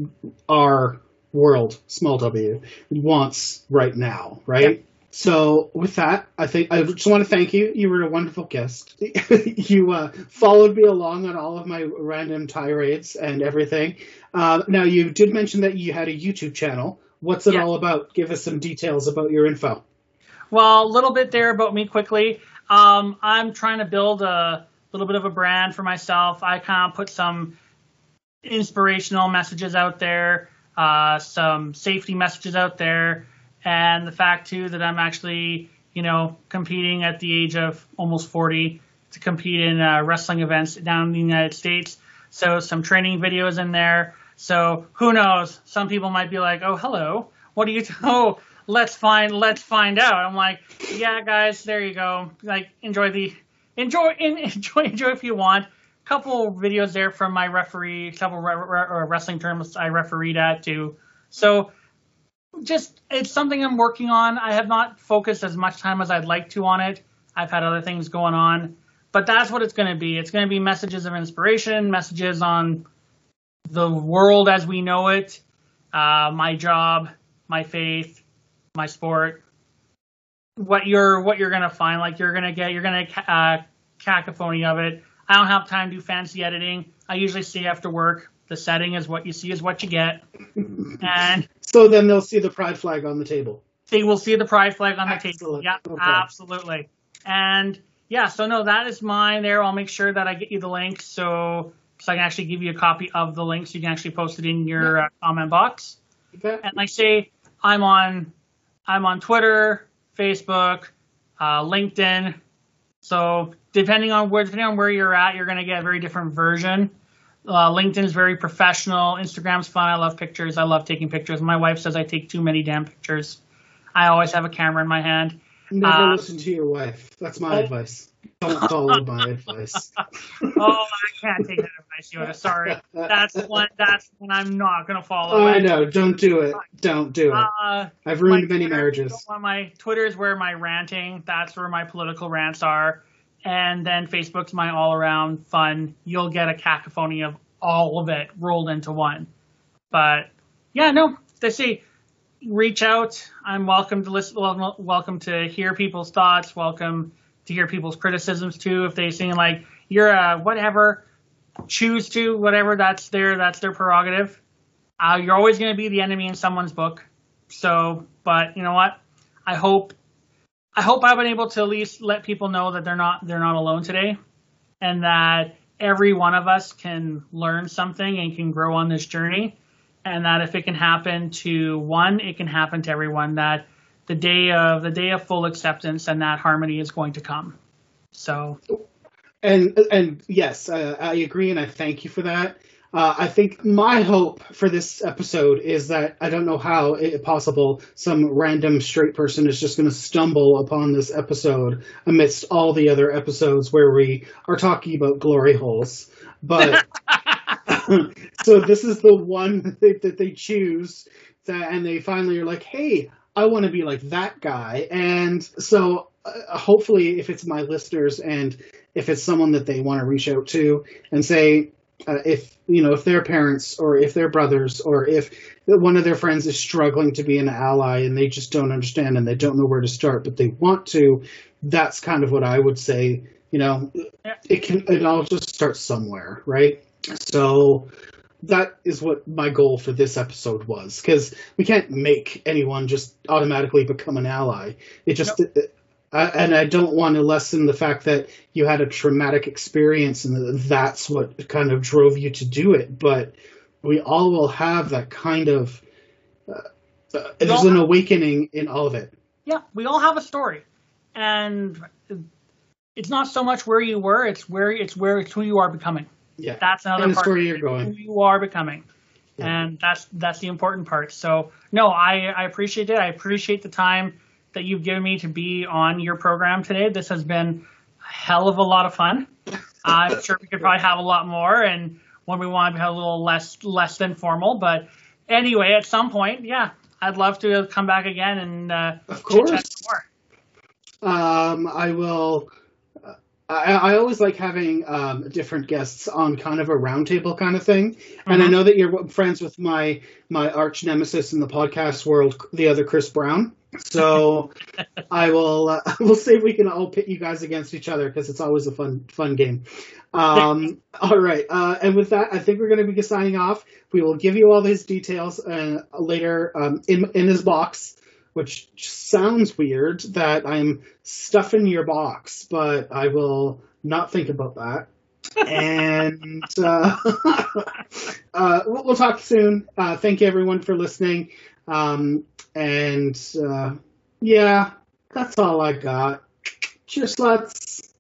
our world, small w, wants right now, right?
Yep.
So with that, I think I just want to thank you. You were a wonderful guest. you uh, followed me along on all of my random tirades and everything. Uh, now you did mention that you had a YouTube channel. What's it
Yeah.
all about? Give us some details about your info.
Well, a little bit there about me quickly. Um, I'm trying to build a little bit of a brand for myself. I kind of put some inspirational messages out there, uh, some safety messages out there, and the fact too that I'm actually, you know, competing at the age of almost 40 to compete in uh, wrestling events down in the United States. So some training videos in there. So who knows? Some people might be like, "Oh, hello. What do you? T- oh, let's find. Let's find out." I'm like, "Yeah, guys, there you go. Like, enjoy the enjoy enjoy enjoy if you want." Couple videos there from my referee, couple re- re- wrestling tournaments I refereed at too. So just it's something I'm working on. I have not focused as much time as I'd like to on it. I've had other things going on, but that's what it's going to be. It's going to be messages of inspiration, messages on the world as we know it, uh, my job, my faith, my sport. What you're what you're gonna find, like you're gonna get, you're gonna uh, cacophony of it. I don't have time to do fancy editing. I usually see after work. The setting is what you see is what you get, and
So then they'll see the pride flag on the table.
they will see the pride flag on the table. Yeah,
Okay.
absolutely. And yeah, so no, that is mine there. I'll make sure that I get you the link so, so I can actually give you a copy of the link so you can actually post it in your uh, comment box.
Okay.
And like I say, I'm on I'm on Twitter, Facebook, uh, LinkedIn. So depending on where depending on where you're at, you're gonna get a very different version. Uh, LinkedIn is very professional. Instagram's fun. I love pictures. I love taking pictures. My wife says I take too many damn pictures. I always have a camera in my hand.
Never
Uh,
listen to your wife. That's my
oh.
advice. Don't follow my advice.
Oh, I can't take that advice, Yoda. Sorry. That's one. That's one I'm not gonna follow.
Oh, I know. Don't do it. Don't do it.
Uh,
I've ruined many
Twitter-
marriages.
My Twitter is where my ranting. That's where my political rants are, and then Facebook's my all-around fun. You'll get a cacophony of all of it rolled into one. But yeah, no, they say reach out. I'm welcome to listen. wel- Welcome to hear people's thoughts. Welcome to hear people's criticisms too. If they seem like you're a whatever, choose to whatever. That's their that's their prerogative. Uh, you're always going to be the enemy in someone's book. So, but you know what? I hope I hope I've been able to at least let people know that they're not they're not alone today, and that every one of us can learn something and can grow on this journey, and that if it can happen to one, it can happen to everyone. That the day of the day of full acceptance and that harmony is going to come. So,
and and yes, uh, I agree, and I thank you for that. Uh, I think my hope for this episode is that I don't know how it, possible some random straight person is just going to stumble upon this episode amidst all the other episodes where we are talking about glory holes. But so this is the one that they, that they choose, that, and they finally are like, "Hey, I want to be like that guy." And so uh, hopefully, if it's my listeners and if it's someone that they want to reach out to and say, uh, if you know if their parents or if their brothers or if one of their friends is struggling to be an ally and they just don't understand and they don't know where to start but they want to that's kind of what i would say you know it can it all just starts somewhere right so that is what my goal for this episode was because we can't make anyone just automatically become an ally it just nope. it, uh, and I don't want to lessen the fact that you had a traumatic experience and that's what kind of drove you to do it. But we all will have that kind of. Uh, uh, there's an awakening in all of it.
Yeah, we all have a story, and it's not so much where you were; it's where it's where it's who you are becoming.
Yeah,
that's another
and
part.
story you're going.
Who you are becoming. Yeah. And that's that's the important part. So no, I, I appreciate it. I appreciate the time that you've given me to be on your program today. This has been a hell of a lot of fun. I'm sure we could probably have a lot more, and when we want to have a little less less than formal. But anyway, at some point, yeah, I'd love to come back again and uh,
of course. more. Um, I will. I, I, always like having um, different guests on kind of a roundtable kind of thing. Mm-hmm. And I mm-hmm. know that you're friends with my my arch nemesis in the podcast world, the other Chris Brown. So I will uh, we'll see if we can all pit you guys against each other because it's always a fun fun game. Um, all right, uh, and with that, I think we're going to be signing off. We will give you all his details uh, later um, in in his box, which sounds weird that I'm stuffing your box, but I will not think about that. and uh, uh, we'll, we'll, talk soon. Uh, thank you everyone for listening. Um, and uh, yeah, that's all I got. Cheers, sluts.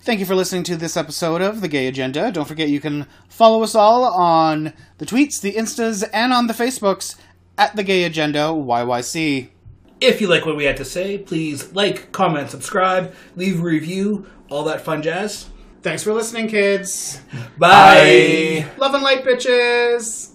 Thank you for listening to this episode of The Gay Agenda. Don't forget you can follow us all on the tweets, the Instas, and on the Facebooks at The Gay Agenda YYC.
If you like what we had to say, please like, comment, subscribe, leave a review, all that fun jazz.
Thanks for listening, kids.
Bye.
Bye. Love and light, bitches.